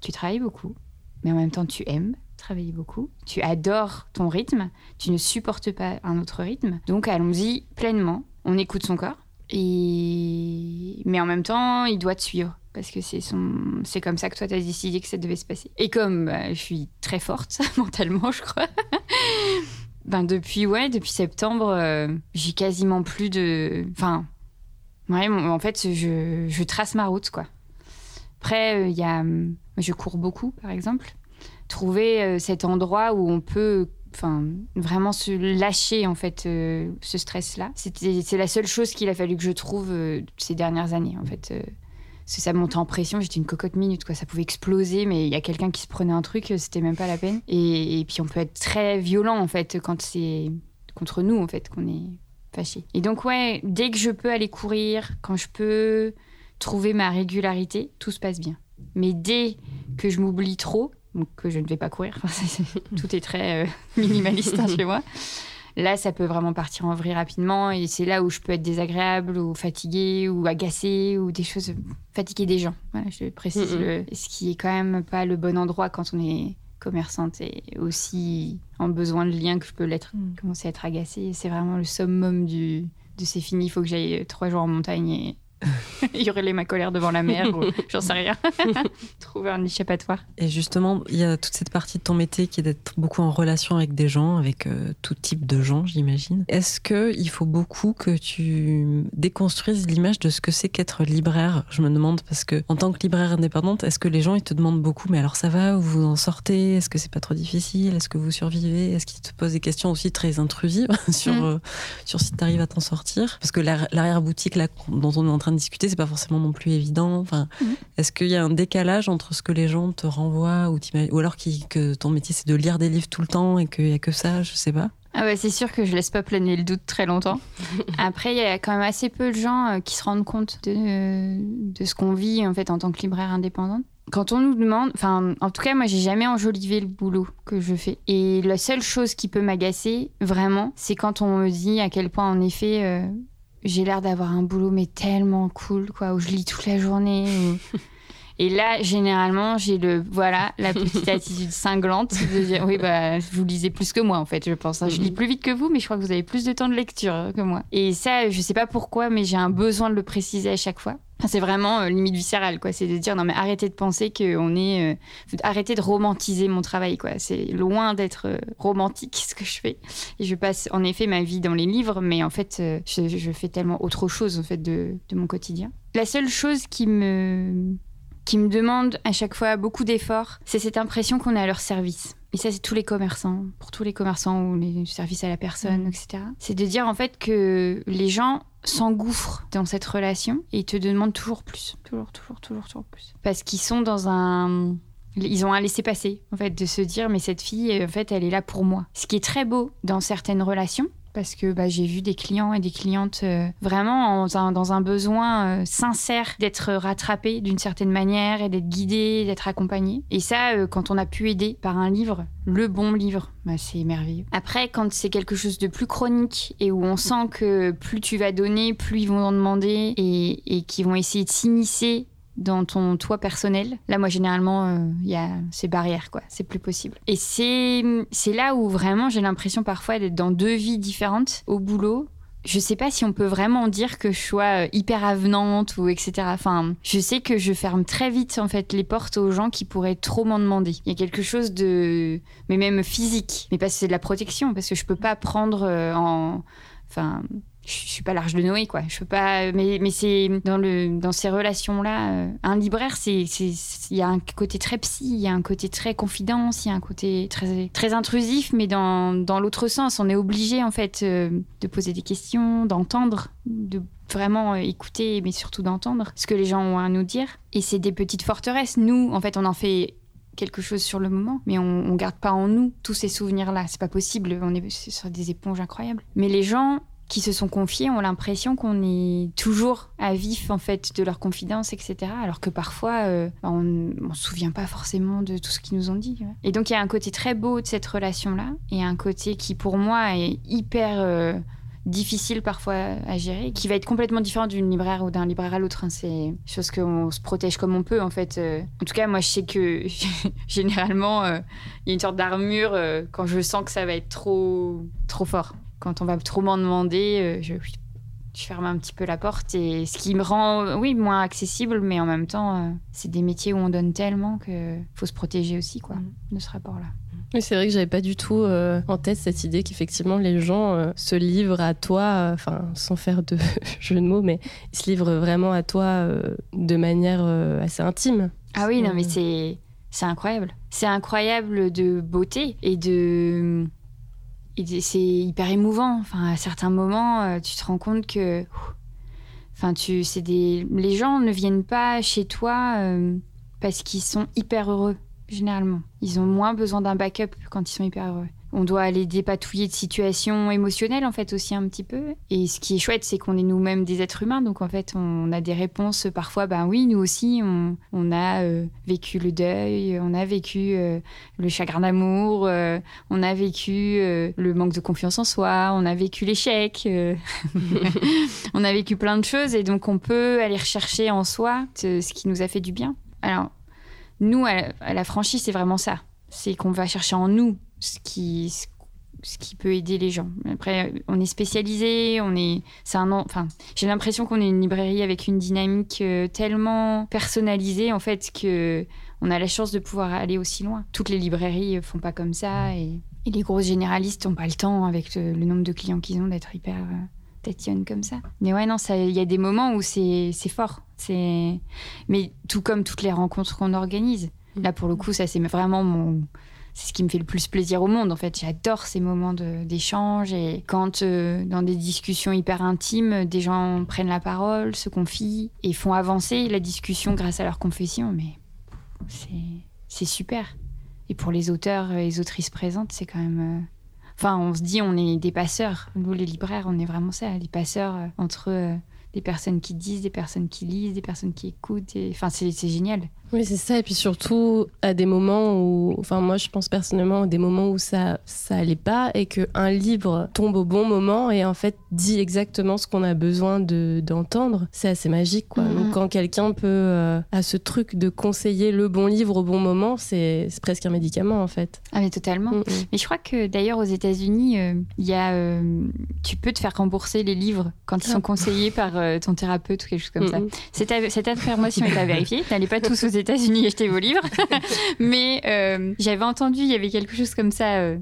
tu travailles beaucoup, mais en même temps, tu aimes travailler beaucoup, tu adores ton rythme, tu ne supportes pas un autre rythme. Donc allons-y pleinement. On écoute son corps. Et... Mais en même temps, il doit te suivre. Parce que c'est son... comme ça que toi, tu as décidé que ça devait se passer. Et comme bah, je suis très forte mentalement, je crois, ben depuis, ouais, depuis septembre, euh, j'ai quasiment plus de... Enfin, ouais, en fait, je, trace ma route, quoi. Après, euh, il y a... hum, Je cours beaucoup, par exemple trouver euh, cet endroit où on peut enfin vraiment se lâcher en fait euh, ce stress là c'est la seule chose qu'il a fallu que je trouve euh, ces dernières années en fait euh, parce que ça montait en pression j'étais une cocotte minute quoi ça pouvait exploser mais il y a quelqu'un qui se prenait un truc euh, c'était même pas la peine et, puis on peut être très violent en fait quand c'est contre nous en fait qu'on est fâché et donc ouais dès que je peux aller courir quand je peux trouver ma régularité tout se passe bien mais dès que je m'oublie trop donc que je ne vais pas courir. Tout est très euh, minimaliste hein, chez moi. Là, ça peut vraiment partir en vrille rapidement et c'est là où je peux être désagréable ou fatiguée ou agacée ou des choses fatiguer des gens. Voilà, je précise le- ce qui est quand même pas le bon endroit quand on est commerçante et aussi en besoin de lien que je peux l'être.
Mhm.
Commencer à être agacée, c'est vraiment le summum du de c'est fini, il faut que j'aille euh, trois jours en montagne et hurler ma colère devant la mer ou j'en sais rien. Trouver un échappatoire.
Et justement, il y a toute cette partie de ton métier qui est d'être beaucoup en relation avec des gens, avec euh, tout type de gens, j'imagine. Est-ce que il faut beaucoup que tu déconstruises l'image de ce que c'est qu'être libraire? Je me demande parce que en tant que libraire indépendante, est-ce que les gens ils te demandent beaucoup Mais alors ça va Vous en sortez? Est-ce que c'est pas trop difficile? Est-ce que vous survivez? Est-ce qu'ils te posent des questions aussi très intrusives sur
Mm.
euh, sur si tu arrives à t'en sortir? Parce que l'arri- l'arrière-boutique là dont on est en train de discuter, c'est pas forcément non plus évident. Enfin, est-ce qu'il y a un décalage entre ce que les gens te renvoient ou, alors que ton métier c'est de lire des livres tout le temps et qu'il y a que ça, je sais pas.
Ah ouais, c'est sûr que je laisse pas planer le doute très longtemps. Après, il y a quand même assez peu de gens euh, qui se rendent compte de, de ce qu'on vit en fait en tant que libraire indépendante. Quand on nous demande, enfin, en tout cas, moi, j'ai jamais enjolivé le boulot que je fais. Et la seule chose qui peut m'agacer, vraiment, c'est quand on me dit à quel point, en effet, euh, j'ai l'air d'avoir un boulot mais tellement cool, quoi, où je lis toute la journée. ou- Et là, généralement, j'ai le voilà la petite attitude cinglante de dire oui bah vous lisez plus que moi en fait, je pense. hein. Je lis plus vite que vous, mais je crois que vous avez plus de temps de lecture euh, que moi. Et ça, je sais pas pourquoi, mais j'ai un besoin de le préciser à chaque fois. C'est vraiment euh, limite viscérale, quoi. C'est de dire non mais arrêtez de penser qu'on est, euh, arrêtez de romantiser mon travail, quoi. C'est loin d'être euh, romantique ce que je fais. Et je passe en effet ma vie dans les livres, mais en fait, euh, je, je fais tellement autre chose en fait de, de mon quotidien. La seule chose qui me qui me demande à chaque fois beaucoup d'efforts, c'est cette impression qu'on est à leur service. Et ça, c'est tous les commerçants, pour tous les commerçants ou les services à la personne, etc. C'est de dire en fait que les gens s'engouffrent dans cette relation et ils te demandent toujours plus, toujours, toujours, toujours, toujours plus. Parce qu'ils sont dans un ils ont un laisser-passer, en fait, de se dire, mais cette fille, en fait, elle est là pour moi. Ce qui est très beau dans certaines relations, parce que bah, j'ai vu des clients et des clientes euh, vraiment en- dans un besoin euh, sincère d'être rattrapés d'une certaine manière et d'être guidés, d'être accompagnés. Et ça, euh, quand on a pu aider par un livre, le bon livre, bah, c'est merveilleux. Après, quand c'est quelque chose de plus chronique et où on sent que plus tu vas donner, plus ils vont en demander et, et qu'ils vont essayer de s'immiscer dans ton toi personnel. Là, moi, généralement, euh, il y a ces barrières, quoi. C'est plus possible. Et c'est c'est là où vraiment j'ai l'impression parfois d'être dans deux vies différentes au boulot. Je sais pas si on peut vraiment dire que je sois euh, hyper avenante ou etc. Enfin, je sais que je ferme très vite en fait les portes aux gens qui pourraient trop m'en demander. Il y a quelque chose de, mais même physique, mais parce que c'est de la protection, parce que je peux pas prendre euh, en, enfin, je suis pas l'arche de Noé quoi je peux pas mais mais c'est dans le dans ces relations là un libraire c'est il y a un côté très psy il y a un côté très confidence il y a un côté très très intrusif mais dans dans l'autre sens on est obligé en fait euh, de poser des questions d'entendre de vraiment euh, écouter mais surtout d'entendre ce que les gens ont à nous dire et c'est des petites forteresses nous en fait on en fait quelque chose sur le moment, mais on, on garde pas en nous tous ces souvenirs-là. C'est pas possible. On est sur des éponges incroyables. Mais les gens qui se sont confiés ont l'impression qu'on est toujours à vif en fait de leur confidence, etc. Alors que parfois euh, bah, on, on se souvient pas forcément de tout ce qu'ils nous ont dit. Et donc il y a un côté très beau de cette relation-là et un côté qui pour moi est hyper euh, difficile parfois à gérer, qui va être complètement différent d'une libraire ou d'un libraire à l'autre. hein. C'est chose qu'on se protège comme on peut en fait. Euh, En tout cas, moi je sais que généralement il y a une sorte d'armure quand je sens que ça va être trop trop fort. Quand on va trop m'en demander, euh, je, je ferme un petit peu la porte et ce qui me rend oui moins accessible, mais en même temps euh, c'est des métiers où on donne tellement que faut se protéger aussi quoi de ce rapport-là.
Oui, c'est vrai que j'avais pas du tout euh, en tête cette idée qu'effectivement les gens euh, se livrent à toi, euh, enfin sans faire de jeu de mots, mais ils se livrent vraiment à toi de manière assez intime.
Ah oui, non, mais c'est c'est incroyable. C'est incroyable de beauté et de. C'est hyper émouvant. Enfin, à certains moments, euh, tu te rends compte que. Enfin, tu, c'est des. Les gens ne viennent pas chez toi euh, parce qu'ils sont hyper heureux, généralement. Ils ont moins besoin d'un backup quand ils sont hyper heureux. On doit aller dépatouiller de situations émotionnelles en fait aussi un petit peu. Et ce qui est chouette, c'est qu'on est nous-mêmes des êtres humains, donc en fait on a des réponses parfois. Ben oui, nous aussi, on, a euh, vécu le deuil, on a vécu euh, le chagrin d'amour, euh, on a vécu le manque de confiance en soi, on a vécu l'échec, on a vécu plein de choses, et donc on peut aller rechercher en soi ce qui nous a fait du bien. Alors nous, à la franchise, c'est vraiment ça. C'est qu'on va chercher en nous ce qui, ce, ce qui peut aider les gens. Après, on est spécialisé, on est, c'est un, en- enfin, j'ai l'impression qu'on est une librairie avec une dynamique euh, tellement personnalisée en fait que on a la chance de pouvoir aller aussi loin. Toutes les librairies euh, font pas comme ça et, et les grosses généralistes n'ont pas le temps avec le, le nombre de clients qu'ils ont d'être hyper euh, tatillonnes comme ça. Mais ouais, non, ça- il y a des moments où c'est c'est fort. C'est mais tout comme toutes les rencontres qu'on organise. Là, pour le coup, ça, c'est vraiment mon. C'est ce qui me fait le plus plaisir au monde. En fait, j'adore ces moments d'échange. Et quand, euh, dans des discussions hyper intimes, des gens prennent la parole, se confient et font avancer la discussion grâce à leur confession, mais c'est super. Et pour les auteurs et les autrices présentes, c'est quand même. euh, Enfin, on se dit, on est des passeurs. Nous, les libraires, on est vraiment ça, des passeurs euh, entre des personnes qui disent, des personnes qui lisent, des personnes qui écoutent. et- Enfin, c'est génial.
Oui, c'est ça. Et puis surtout, à des moments où. Enfin, moi, je pense personnellement à des moments où ça, ça allait pas et qu'un livre tombe au bon moment et en fait dit exactement ce qu'on a besoin de- d'entendre. c'est assez magique, quoi.
Mhm.
Donc, quand quelqu'un peut. euh, a ce truc de conseiller le bon livre au bon moment, c'est c'est presque un médicament, en fait.
Ah, mais totalement.
Mm, mm.
Mais je crois que d'ailleurs aux États-Unis, euh, il y a, euh, tu peux te faire rembourser les livres quand ils sont conseillés par euh, ton thérapeute ou quelque chose comme ça.
Mm, mm.
Cette, av- cette information est à vérifier. N'allez pas tous aux États-Unis acheter vos livres. Mais euh, j'avais entendu, il y avait quelque chose comme ça. euh,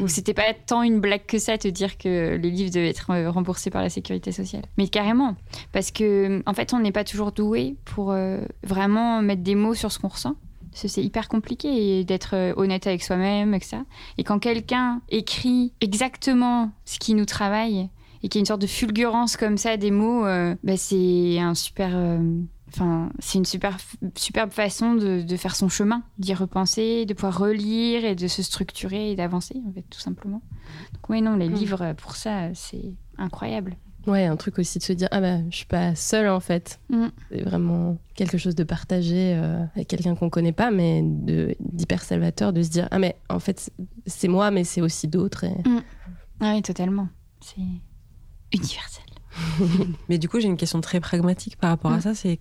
où c'était pas tant une blague que ça, te dire que les livres devaient être euh, remboursés par la sécurité sociale. Mais carrément, parce que en fait, on n'est pas toujours doué pour vraiment mettre des mots sur ce qu'on ressent. C'est hyper compliqué d'être honnête avec soi-même, etc. Et quand quelqu'un écrit exactement ce qui nous travaille et qu'il y a une sorte de fulgurance comme ça des mots, euh, bah, c'est un super. euh, Enfin, c'est une super, superbe façon de, de faire son chemin, d'y repenser, de pouvoir relire et de se structurer et d'avancer, en fait, tout simplement. Donc, oui, non, les
Mm.
livres, euh, pour ça, c'est incroyable.
Ouais, un truc aussi de se dire ah bah je suis pas seule en fait.
Mm.
C'est vraiment quelque chose de partagé euh, avec quelqu'un qu'on connaît pas, mais d'hyper salvateur de se dire ah mais en fait c'est- moi, mais c'est aussi d'autres. et-
Ah oui, totalement. C'est universel.
Mais du coup, j'ai une question très pragmatique par rapport à
Mm.
ça. C'est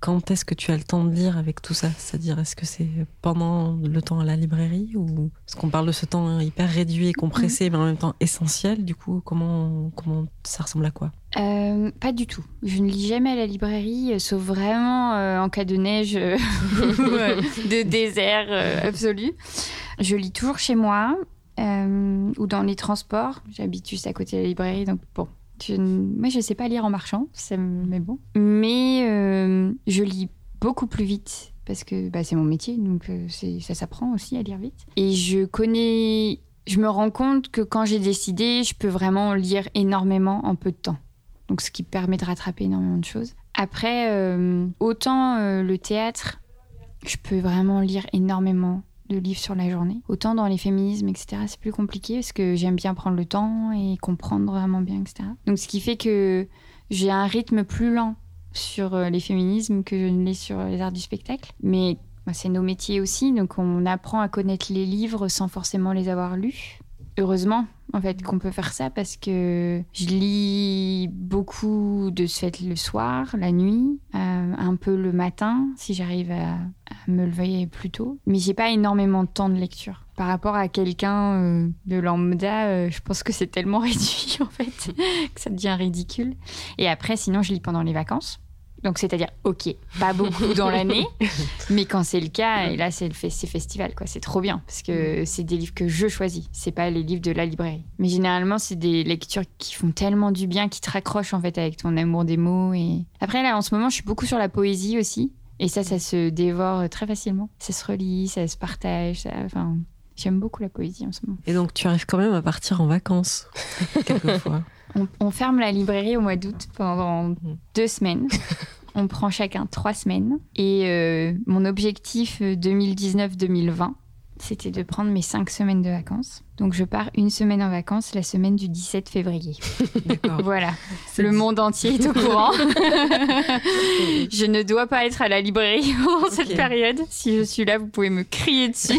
quand est-ce que tu as le temps de lire avec tout ça? C'est-à-dire, est-ce que c'est pendant le temps à la librairie ou parce qu'on parle de ce temps hyper réduit et compressé, mais en même temps essentiel. Du coup, comment comment ça ressemble à quoi?
Euh, pas du tout. Je ne lis jamais à la librairie, euh, sauf vraiment euh, en cas de neige ou, de désert euh, absolu. Je lis toujours chez moi ou dans les transports. J'habite juste à côté de la librairie, donc bon. Moi, je sais pas lire en marchant, met bon. Mais euh, je lis beaucoup plus vite parce que bah, c'est mon métier, donc euh, ça s'apprend aussi à lire vite. Et je connais, je me rends compte que quand j'ai décidé, je peux vraiment lire énormément en peu de temps donc ce qui permet de rattraper énormément de choses. Après, euh, autant le théâtre, je peux vraiment lire énormément de livres sur la journée. Autant dans les féminismes, etc., c'est plus compliqué parce que j'aime bien prendre le temps et comprendre vraiment bien, etc. Donc ce qui fait que j'ai un rythme plus lent sur euh, les féminismes que je ne l'ai sur les arts du spectacle. Mais bah, c'est nos métiers aussi, donc on apprend à connaître les livres sans forcément les avoir lus. Heureusement, en fait, qu'on peut faire ça parce que je lis beaucoup de ce fait le soir, la nuit, euh, un peu le matin si j'arrive à, me lever plus tôt. Mais j'ai pas énormément de temps de lecture. Par rapport à quelqu'un euh, de lambda, euh, je pense que c'est tellement réduit en fait que ça devient ridicule. Et après, sinon, je lis pendant les vacances. Donc, c'est-à-dire, ok, pas beaucoup dans l'année, mais quand c'est le cas, et là, c'est le fe- c'est festival, quoi. C'est trop bien, parce que c'est des livres que je choisis, c'est pas les livres de la librairie. Mais généralement, c'est des lectures qui font tellement du bien, qui te raccrochent, en fait, avec ton amour des mots. Et après, là, en ce moment, je suis beaucoup sur la poésie aussi. Et ça, ça se dévore très facilement. Ça se relit, ça se partage, ça... Enfin, j'aime beaucoup la poésie en ce moment.
Et donc, tu arrives quand même à partir en vacances quelquefois.
On, on ferme la librairie au mois d'août pendant deux semaines. On prend chacun trois semaines. Et euh, mon objectif euh, 2019-2020, c'était de prendre mes cinq semaines de vacances. Donc je pars une semaine en vacances la semaine du 17 février.
D'accord.
Voilà, le monde entier est au courant. je ne dois pas être à la librairie pendant cette période. Si je suis là, vous pouvez me crier dessus.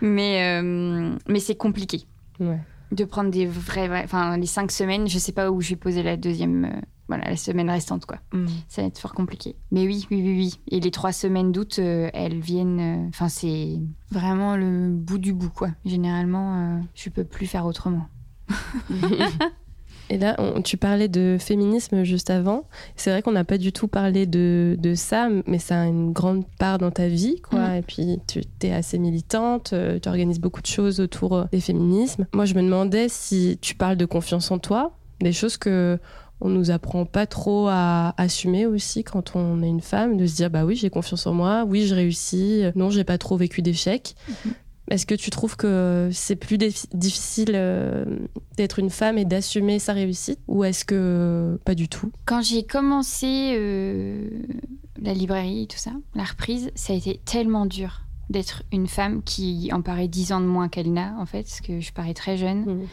mais euh, mais c'est compliqué
Ouais.
De prendre des vrais, enfin les cinq semaines. Je sais pas où je vais poser la deuxième, euh, voilà, la semaine restante quoi.
Mm.
Ça va être fort compliqué. Mais oui, oui, oui, oui. Et les trois semaines d'août, euh, elles viennent. euh, Enfin, c'est vraiment le bout du bout, quoi. Généralement, euh, je peux plus faire autrement.
Et là, on- tu parlais de féminisme juste avant. C'est vrai qu'on n'a pas du tout parlé de, de ça, mais ça a une grande part dans ta vie, quoi.
Mhm.
Et puis, tu es assez militante, euh, tu organises beaucoup de choses autour euh, des féminismes. Moi, je me demandais si tu parles de confiance en toi, des choses que on nous apprend pas trop à assumer aussi quand on est une femme, de se dire bah oui, j'ai confiance en moi, oui, je réussis, non, j'ai pas trop vécu d'échecs. Est-ce que tu trouves que c'est plus difficile euh, d'être une femme et d'assumer sa réussite ou est-ce que pas du tout?
Quand j'ai commencé euh, la librairie et tout ça, la reprise, ça a été tellement dur d'être une femme qui en paraît dix ans de moins qu'elle n'a, en fait, parce que je parais très jeune.
Mhm.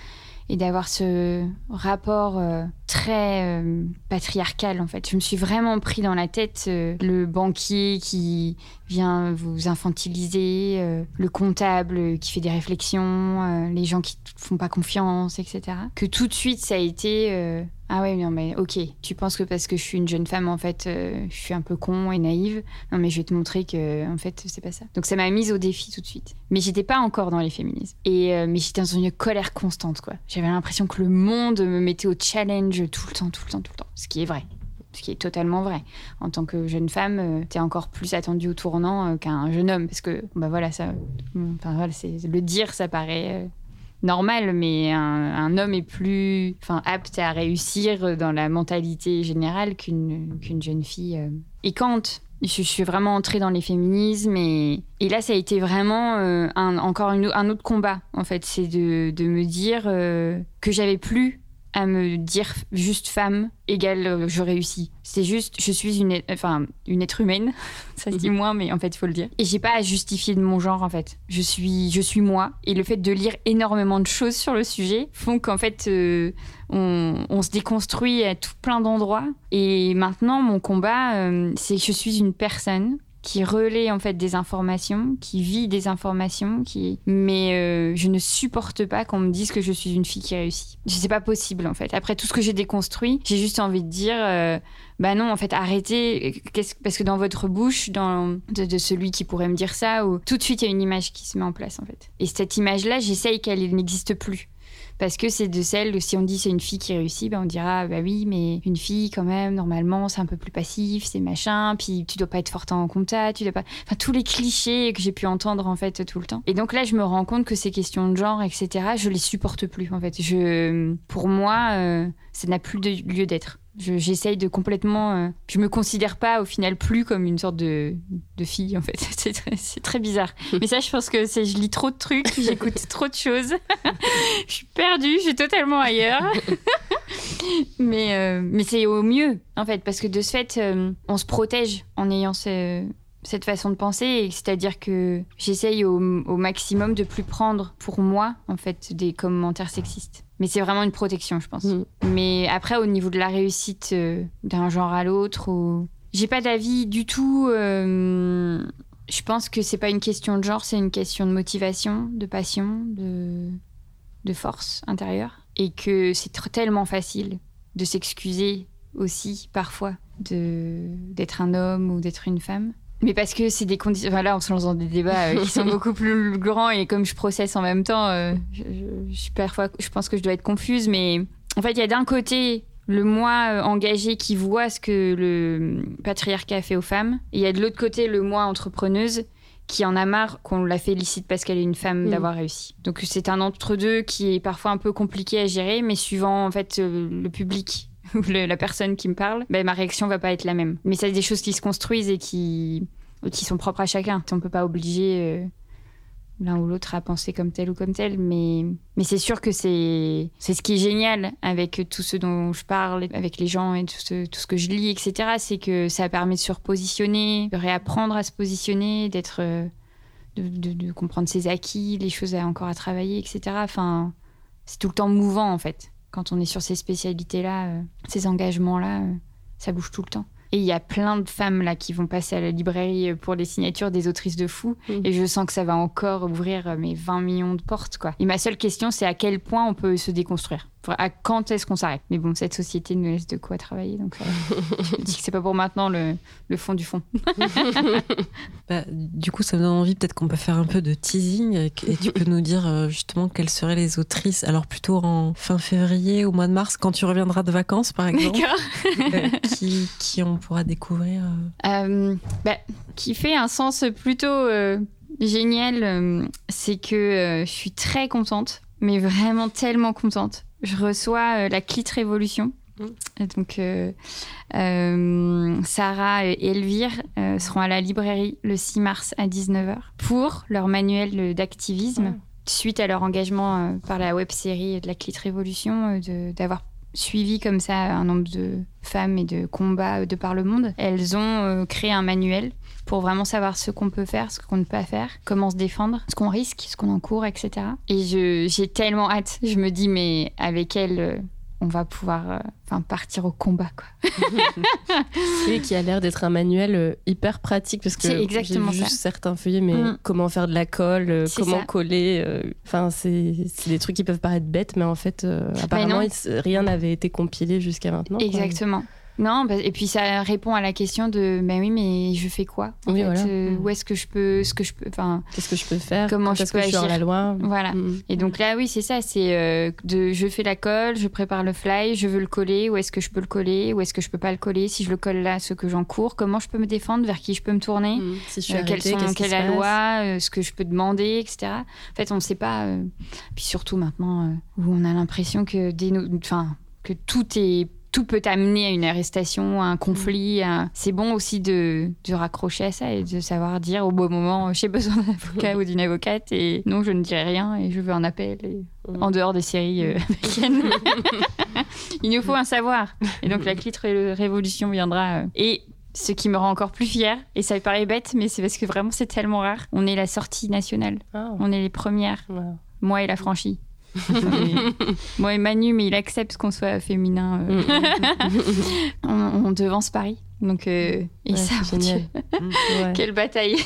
et d'avoir ce rapport euh, très patriarcal en fait. Je me suis vraiment pris dans la tête le banquier qui vient vous infantiliser, euh, le comptable qui fait des réflexions, euh, les gens qui te font pas confiance, etc. Que tout de suite ça a été euh, ah ouais non mais ok tu penses que parce que je suis une jeune femme en fait je suis un peu con et naïve? Non mais je vais te montrer que en fait c'est pas ça. Donc ça m'a mise au défi tout de suite. Mais j'étais pas encore dans les féminismes. Et mais j'étais dans une colère constante quoi. J'avais l'impression que le monde me mettait au challenge tout le temps tout le temps tout le temps. Ce qui est vrai ce qui est totalement vrai. En tant que jeune femme, euh, t'es encore plus attendue au tournant euh, qu'un jeune homme, parce que bah voilà, ça, enfin voilà, le dire, ça paraît euh, normal, mais un, homme est plus, apte à réussir dans la mentalité générale qu'une jeune fille. euh. Et quand je, suis vraiment entrée dans les féminismes et, là ça a été vraiment euh, un, encore un autre combat en fait, c'est de, de me dire euh, que j'avais plus à me dire juste femme égale euh, je réussis. C'est juste je suis une, enfin une être humaine, ça se dit moins mais en fait il faut le dire. Et j'ai pas à justifier de mon genre en fait. Je suis je suis moi et le fait de lire énormément de choses sur le sujet font qu'en fait euh, on, on se déconstruit à tout plein d'endroits. Et maintenant mon combat euh, c'est que je suis une personne qui relaie en fait des informations, qui vit des informations, qui mais euh, je ne supporte pas qu'on me dise que je suis une fille qui réussit. C'est pas possible en fait. Après tout ce que j'ai déconstruit, j'ai juste envie de dire euh, bah non en fait arrêtez Qu'est-ce- parce que dans votre bouche dans de, de celui qui pourrait me dire ça ou tout de suite il y a une image qui se met en place en fait. Et cette image là, j'essaye qu'elle n'existe plus. Parce que c'est de celle, si on dit c'est une fille qui réussit, ben on dira bah oui, mais une fille quand même, normalement c'est un peu plus passif, c'est machin, puis tu dois pas être forte en compta, tu dois pas. Enfin, tous les clichés que j'ai pu entendre en fait tout le temps. Et donc là, je me rends compte que ces questions de genre, etc., je les supporte plus en fait. Je, pour moi, euh, ça n'a plus de lieu d'être. Je- J'essaye de complètement. euh, je me considère pas au final plus comme une sorte de, de fille en fait. C'est très, bizarre. Mais ça, je pense que c'est je lis trop de trucs, j'écoute trop de choses. je suis perdue, je suis totalement ailleurs. mais euh, mais c'est au mieux en fait parce que de ce fait, euh, on se protège en ayant ce- cette façon de penser, c'est-à-dire que j'essaye au, au maximum de plus prendre pour moi en fait des commentaires sexistes. Mais c'est vraiment une protection, je pense.
Mm.
Mais après, au niveau de la réussite euh, d'un genre à l'autre, ou... j'ai pas d'avis du tout. euh, Je pense que c'est pas une question de genre, c'est une question de motivation, de passion, de, de force intérieure. Et que c'est tellement facile de s'excuser aussi, parfois, de d'être un homme ou d'être une femme. Mais parce que c'est des conditions. Enfin, là, on se lance dans des débats euh, qui sont beaucoup plus grands et comme je processe en même temps, euh, je, je- je suis parfois. Je pense que je dois être confuse, mais en fait, il y a d'un côté le moi euh, engagé qui voit ce que le patriarcat fait aux femmes, et il y a de l'autre côté le moi entrepreneuse qui en a marre qu'on la félicite parce qu'elle est une femme
Mm.
d'avoir réussi. Donc c'est un entre-deux qui est parfois un peu compliqué à gérer, mais suivant en fait le public ou la personne qui me parle, ben, ma réaction va pas être la même. Mais c'est des choses qui se construisent et qui, qui sont propres à chacun. On peut pas obliger euh, l'un ou l'autre à penser comme tel ou comme tel, mais, mais c'est sûr que c'est c'est ce qui est génial avec tout ce dont je parle, avec les gens et tout ce, tout ce que je lis, etc. C'est que ça permet de se repositionner, de réapprendre à se positionner, d'être euh, de, comprendre ses acquis, les choses encore à travailler, etc. Enfin, c'est tout le temps mouvant en fait. Quand on est sur ces spécialités-là, euh, ces engagements-là, euh, ça bouge tout le temps. Et il y a plein de femmes là qui vont passer à la librairie pour les signatures des autrices de fous.
Mhm.
Et je sens que ça va encore ouvrir euh, mes 20 millions de portes. quoi. Et ma seule question, c'est à quel point on peut se déconstruire? À quand est-ce qu'on s'arrête? Mais bon, cette société nous laisse de quoi travailler. Donc, euh, je me dis que c'est pas pour maintenant le, le fond du fond.
Bah, du coup, ça me donne envie, peut-être qu'on peut faire un peu de teasing et tu peux nous dire euh, justement quelles seraient les autrices, alors plutôt en fin février, au mois de mars, quand tu reviendras de vacances par exemple, euh, qui, qui on pourra découvrir.
bah, qui fait un sens plutôt euh, génial, euh, c'est que euh, je suis très contente, mais vraiment tellement contente. Je reçois euh, la Clit Révolution. Et Donc, euh, euh, Sarah et Elvire euh, seront à la librairie le 6 mars à 19h pour leur manuel d'activisme, suite à leur engagement par la web série de la Clit Révolution, de- d'avoir suivi comme ça un nombre de femmes et de combats euh, de par le monde. Elles ont euh, créé un manuel pour vraiment savoir ce qu'on peut faire, ce qu'on ne peut pas faire, comment se défendre, ce qu'on risque, ce qu'on encourt, etc. Et j'ai tellement hâte. Je me dis, mais avec elles, euh, on va pouvoir euh, partir au combat. Quoi.
Et qui a l'air d'être un manuel euh, hyper pratique parce que
C'est exactement
j'ai vu
ça.
juste certains feuillets, mais
Mm.
comment faire de la colle, euh, comment
ça.
coller. euh, Enfin, c'est c'est des trucs qui peuvent paraître bêtes, mais en fait, euh, apparemment, il rien n'avait été compilé jusqu'à maintenant. quoi.
Non, bah, et puis ça répond à la question de, ben oui, mais je fais quoi en
Oui,
fait,
voilà.
euh,
Mm.
Où est-ce que je peux, ce que je peux, enfin,
Qu'est-ce que je peux faire?
Comment je peux
que je
agir?
la loi?
Voilà.
Mm.
Et donc là, oui, c'est ça. C'est euh, de, je fais la colle, je prépare le fly, je veux le coller. Où est-ce que je peux le coller Où est-ce que je peux pas le coller Si je le colle là, ce que j'encours, comment je peux me défendre Vers qui je peux me tourner
Mm. Si je
Euh,
arrêtée,
sont, quelle est la loi, ce que je peux demander, etc. En fait, on ne sait pas. Puis surtout maintenant, où on a l'impression que, des enfin, que tout est tout peut amener à une arrestation, à un conflit. à- C'est bon aussi de, de raccrocher à ça et de savoir dire au bon moment j'ai besoin d'un avocat ou d'une avocate et non, je ne dirai rien et je veux un appel et-
Mm.
en dehors des séries euh, américaines. Il nous faut un savoir. Et donc la clitre révolution viendra. euh, Et ce qui me rend encore plus fière, et ça paraît bête, mais c'est parce que vraiment c'est tellement rare. On est la sortie nationale.
Ah,
On est les premières. Moi et la franchie. Moi et Manu, mais il accepte qu'on soit féminin. euh. on, on devance Paris. Donc, euh, et
Ouais,
ça,
c'est
mon Dieu,
génial. Ouais.
quelle bataille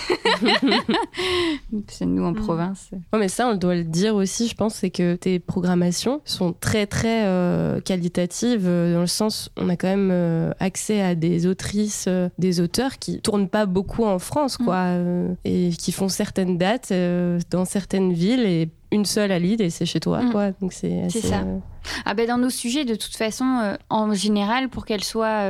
C'est nous en
Mm.
province.
Ouais, mais ça, on doit le dire aussi, je pense, c'est que tes programmations sont très, très euh, qualitatives, euh, dans le sens, on a quand même euh, accès à des autrices, euh, des auteurs qui tournent pas beaucoup en France, quoi, euh, et qui font certaines dates euh, dans certaines villes, et une seule à Lille, et c'est chez toi,
Mm.
quoi. Donc c'est
ça.
euh,
Ah ben dans nos sujets, de toute façon, euh, en général, pour qu'elles soient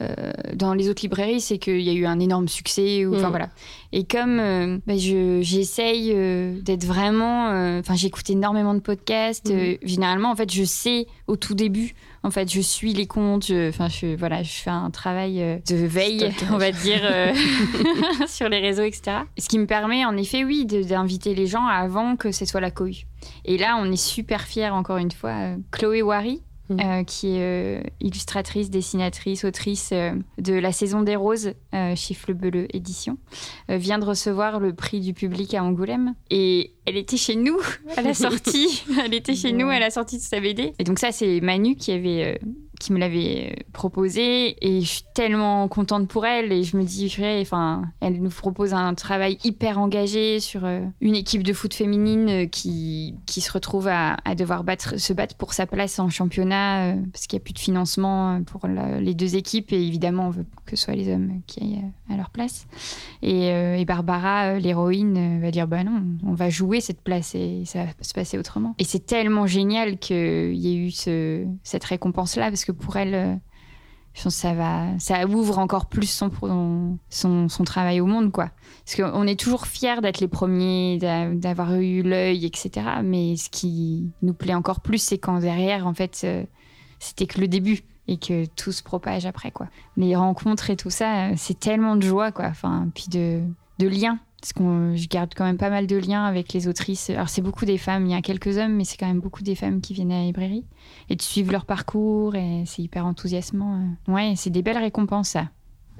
euh, dans les autres librairies, c'est qu'il y a eu un énorme succès. Enfin
Mm.
voilà. Et comme euh, je- j'essaye euh, d'être vraiment, enfin j'écoute énormément de podcasts.
Mm.
généralement, en fait, je sais au tout début. En fait, je suis les comptes. je- Enfin, je voilà, je fais un travail de veille, on va dire, sur les réseaux, etc. Ce qui me permet, en effet, oui, d'inviter les gens avant que ce soit la cohue. Et là, on est super fiers, encore une fois. Chloé Wary,
Mhm.
euh, qui est euh, illustratrice, dessinatrice, autrice euh, de La Saison des Roses chez Flebeleux Édition, vient de recevoir le prix du public à Angoulême. Et elle était chez nous à la sortie. elle était chez nous à la sortie de sa BD. Et donc ça, c'est Manu qui avait... qui me l'avait euh, proposé et je suis tellement contente pour elle et je me dis purée, enfin elle nous propose un travail hyper engagé sur euh, une équipe de foot féminine euh, qui, qui se retrouve à, à devoir battre, se battre pour sa place en championnat parce qu'il n'y a plus de financement pour les deux équipes et évidemment on veut que ce soit les hommes qui aillent à leur place. Et, et Barbara l'héroïne va dire bah non on va jouer cette place et ça va se passer autrement. Et c'est tellement génial qu'il y ait eu ce, cette récompense là parce que pour elle euh, je pense que ça va ça ouvre encore plus son, son, son travail au monde quoi. Parce qu'on est toujours fiers d'être les premiers d'a- d'avoir eu l'œil etc mais ce qui nous plaît encore plus c'est quand derrière en fait euh, c'était que le début et que tout se propage après quoi. Les rencontres et tout ça euh, c'est tellement de joie quoi. Enfin puis de de liens parce que je garde quand même pas mal de liens avec les autrices alors c'est beaucoup des femmes il y a quelques hommes mais c'est quand même beaucoup des femmes qui viennent à la librairie et de suivre leur parcours et c'est hyper enthousiasmant euh. ouais c'est des belles récompenses ça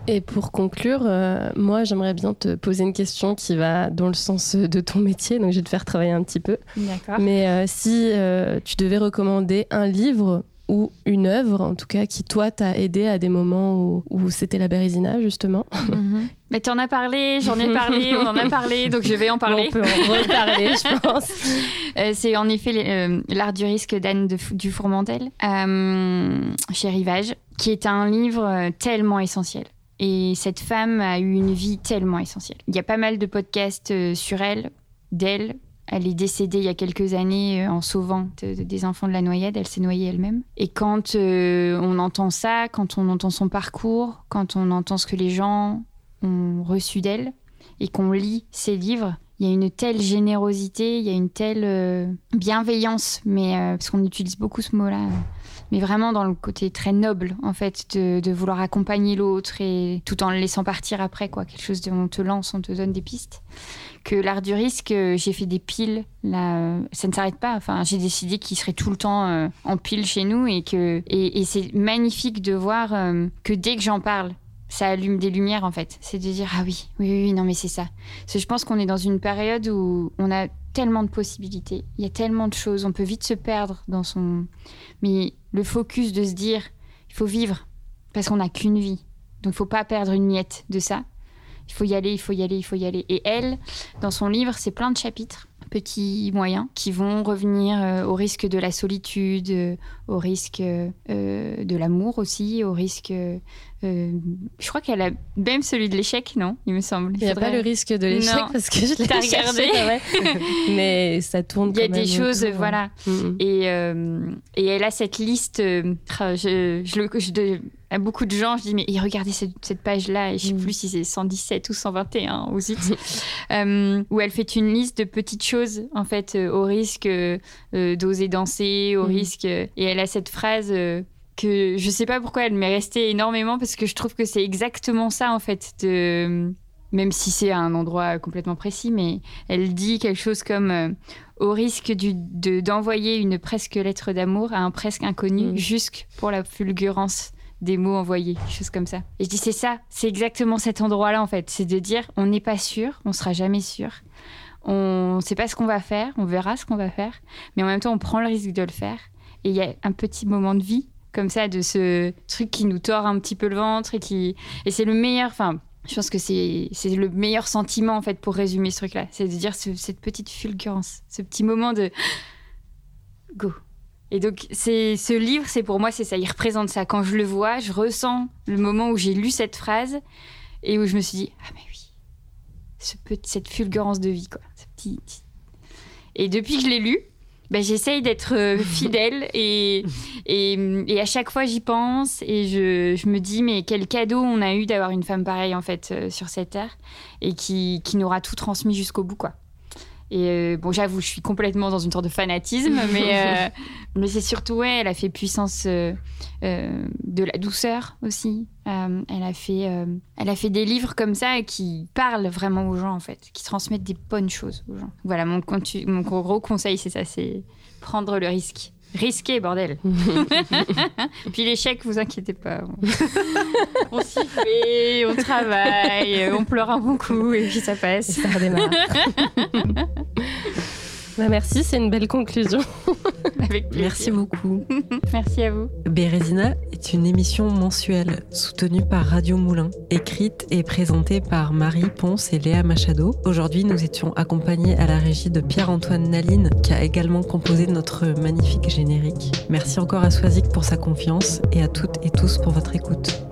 Et pour conclure, euh, moi j'aimerais bien te poser une question qui va dans le sens de ton métier, donc je vais te faire travailler un petit peu.
D'accord.
Mais euh, si euh, tu devais recommander un livre ou une œuvre, en tout cas, qui toi t'a aidé à des moments où, où c'était la Bérésina, justement.
Mhm. Mais tu en as parlé, j'en ai parlé, on en a parlé, donc je vais en parler.
On peut en reparler, je pense.
Euh, c'est en effet euh, L'art du risque d'Anne de du Fourmentel, euh, chez Rivage, qui est un livre euh, tellement essentiel. Et cette femme a eu une vie tellement essentielle. Il y a pas mal de podcasts sur elle, d'elle. Elle est décédée il y a quelques années euh, en sauvant de- de- des enfants de la noyade. Elle s'est noyée elle-même. Et quand euh, on entend ça, quand on entend son parcours, quand on entend ce que les gens ont reçu d'elle et qu'on lit ses livres, il y a une telle générosité, il y a une telle euh, bienveillance, mais parce qu'on utilise beaucoup ce mot-là, mais vraiment dans le côté très noble en fait de, de vouloir accompagner l'autre et tout en le laissant partir après quoi, quelque chose de on te lance, on te donne des pistes. Que l'art du risque, euh, j'ai fait des piles là, euh, ça ne s'arrête pas. Enfin, j'ai décidé qu'il serait tout le temps euh, en pile chez nous et que et, c'est magnifique de voir que dès que j'en parle, ça allume des lumières en fait. C'est de dire ah oui, oui, oui, non mais c'est ça. Je pense qu'on est dans une période où on a tellement de possibilités, il y a tellement de choses, on peut vite se perdre dans son. Mais le focus de se dire, il faut vivre, parce qu'on n'a qu'une vie. Donc faut pas perdre une miette de ça. Il faut y aller, il faut y aller, il faut y aller. Et elle, dans son livre, c'est plein de chapitres, petits, moyens, qui vont revenir euh, au risque de la solitude, euh, au risque euh, de l'amour aussi, au risque. euh, je crois qu'elle a même celui de l'échec, non Il me semble.
Il n'y a
faudrait-
pas le risque de l'échec parce que je l'ai cherché,
regardé.
Mais ça tourne
Il y a des choses,
autour, hein.
voilà.
Mhm.
Et, euh, et elle a cette liste. euh, je, je le, je de- à beaucoup de gens, je dis, mais et regardez cette, cette page-là, et je sais
Mm.
plus si c'est 117 ou 121, ou zut, euh, où elle fait une liste de petites choses, en fait, euh, au risque euh, d'oser danser, au
Mm.
risque. et elle a cette phrase. euh, que je sais pas pourquoi elle m'est restée énormément parce que je trouve que c'est exactement ça en fait de même si c'est à un endroit complètement précis mais elle dit quelque chose comme euh, au risque de- d'envoyer une presque lettre d'amour à un presque inconnu,
Mm.
jusque pour la fulgurance des mots envoyés, quelque chose comme ça. Et je dis c'est ça, c'est exactement cet endroit-là en fait, c'est de dire on n'est pas sûr, on sera jamais sûr, on sait pas ce qu'on va faire, on verra ce qu'on va faire, mais en même temps on prend le risque de le faire. Et il y a un petit moment de vie comme ça de ce truc qui nous tord un petit peu le ventre et qui et c'est le meilleur. Enfin, je pense que c'est le meilleur sentiment en fait pour résumer ce truc-là, c'est de dire ce- cette petite fulgurance, ce petit moment de go. Et donc ce livre, c'est pour moi c'est ça, il représente ça. Quand je le vois, je ressens le moment où j'ai lu cette phrase et où je me suis dit ah mais oui, ce cette fulgurance de vie quoi. Et depuis que je l'ai lu, ben, j'essaye d'être euh, fidèle et, et, et à chaque fois j'y pense et je, je me dis mais quel cadeau on a eu d'avoir une femme pareille en fait euh, sur cette terre et qui, qui nous aura tout transmis jusqu'au bout quoi. Et euh, bon j'avoue je suis complètement dans une sorte de fanatisme mais, euh, mais c'est surtout ouais elle a fait puissance euh, de la douceur aussi. Elle a fait elle a fait des livres comme ça qui parlent vraiment aux gens en fait, qui transmettent des bonnes choses aux gens. Voilà mon, mon gros conseil c'est ça, c'est prendre le risque. Risquer, bordel. Puis l'échec, vous inquiétez pas. On, on s'y fait, on travaille, on pleure un bon coup et puis ça passe.
ça redémarre. Bah, merci, c'est une belle conclusion.
Avec.
Merci beaucoup.
Merci à vous.
Bérésina est une émission mensuelle soutenue par Radio Moulin, écrite et présentée par Marie Ponce et Léa Machado. Aujourd'hui, nous étions accompagnés à la régie de Pierre-Antoine Naline, qui a également composé notre magnifique générique. Merci encore à Swazik pour sa confiance et à toutes et tous pour votre écoute.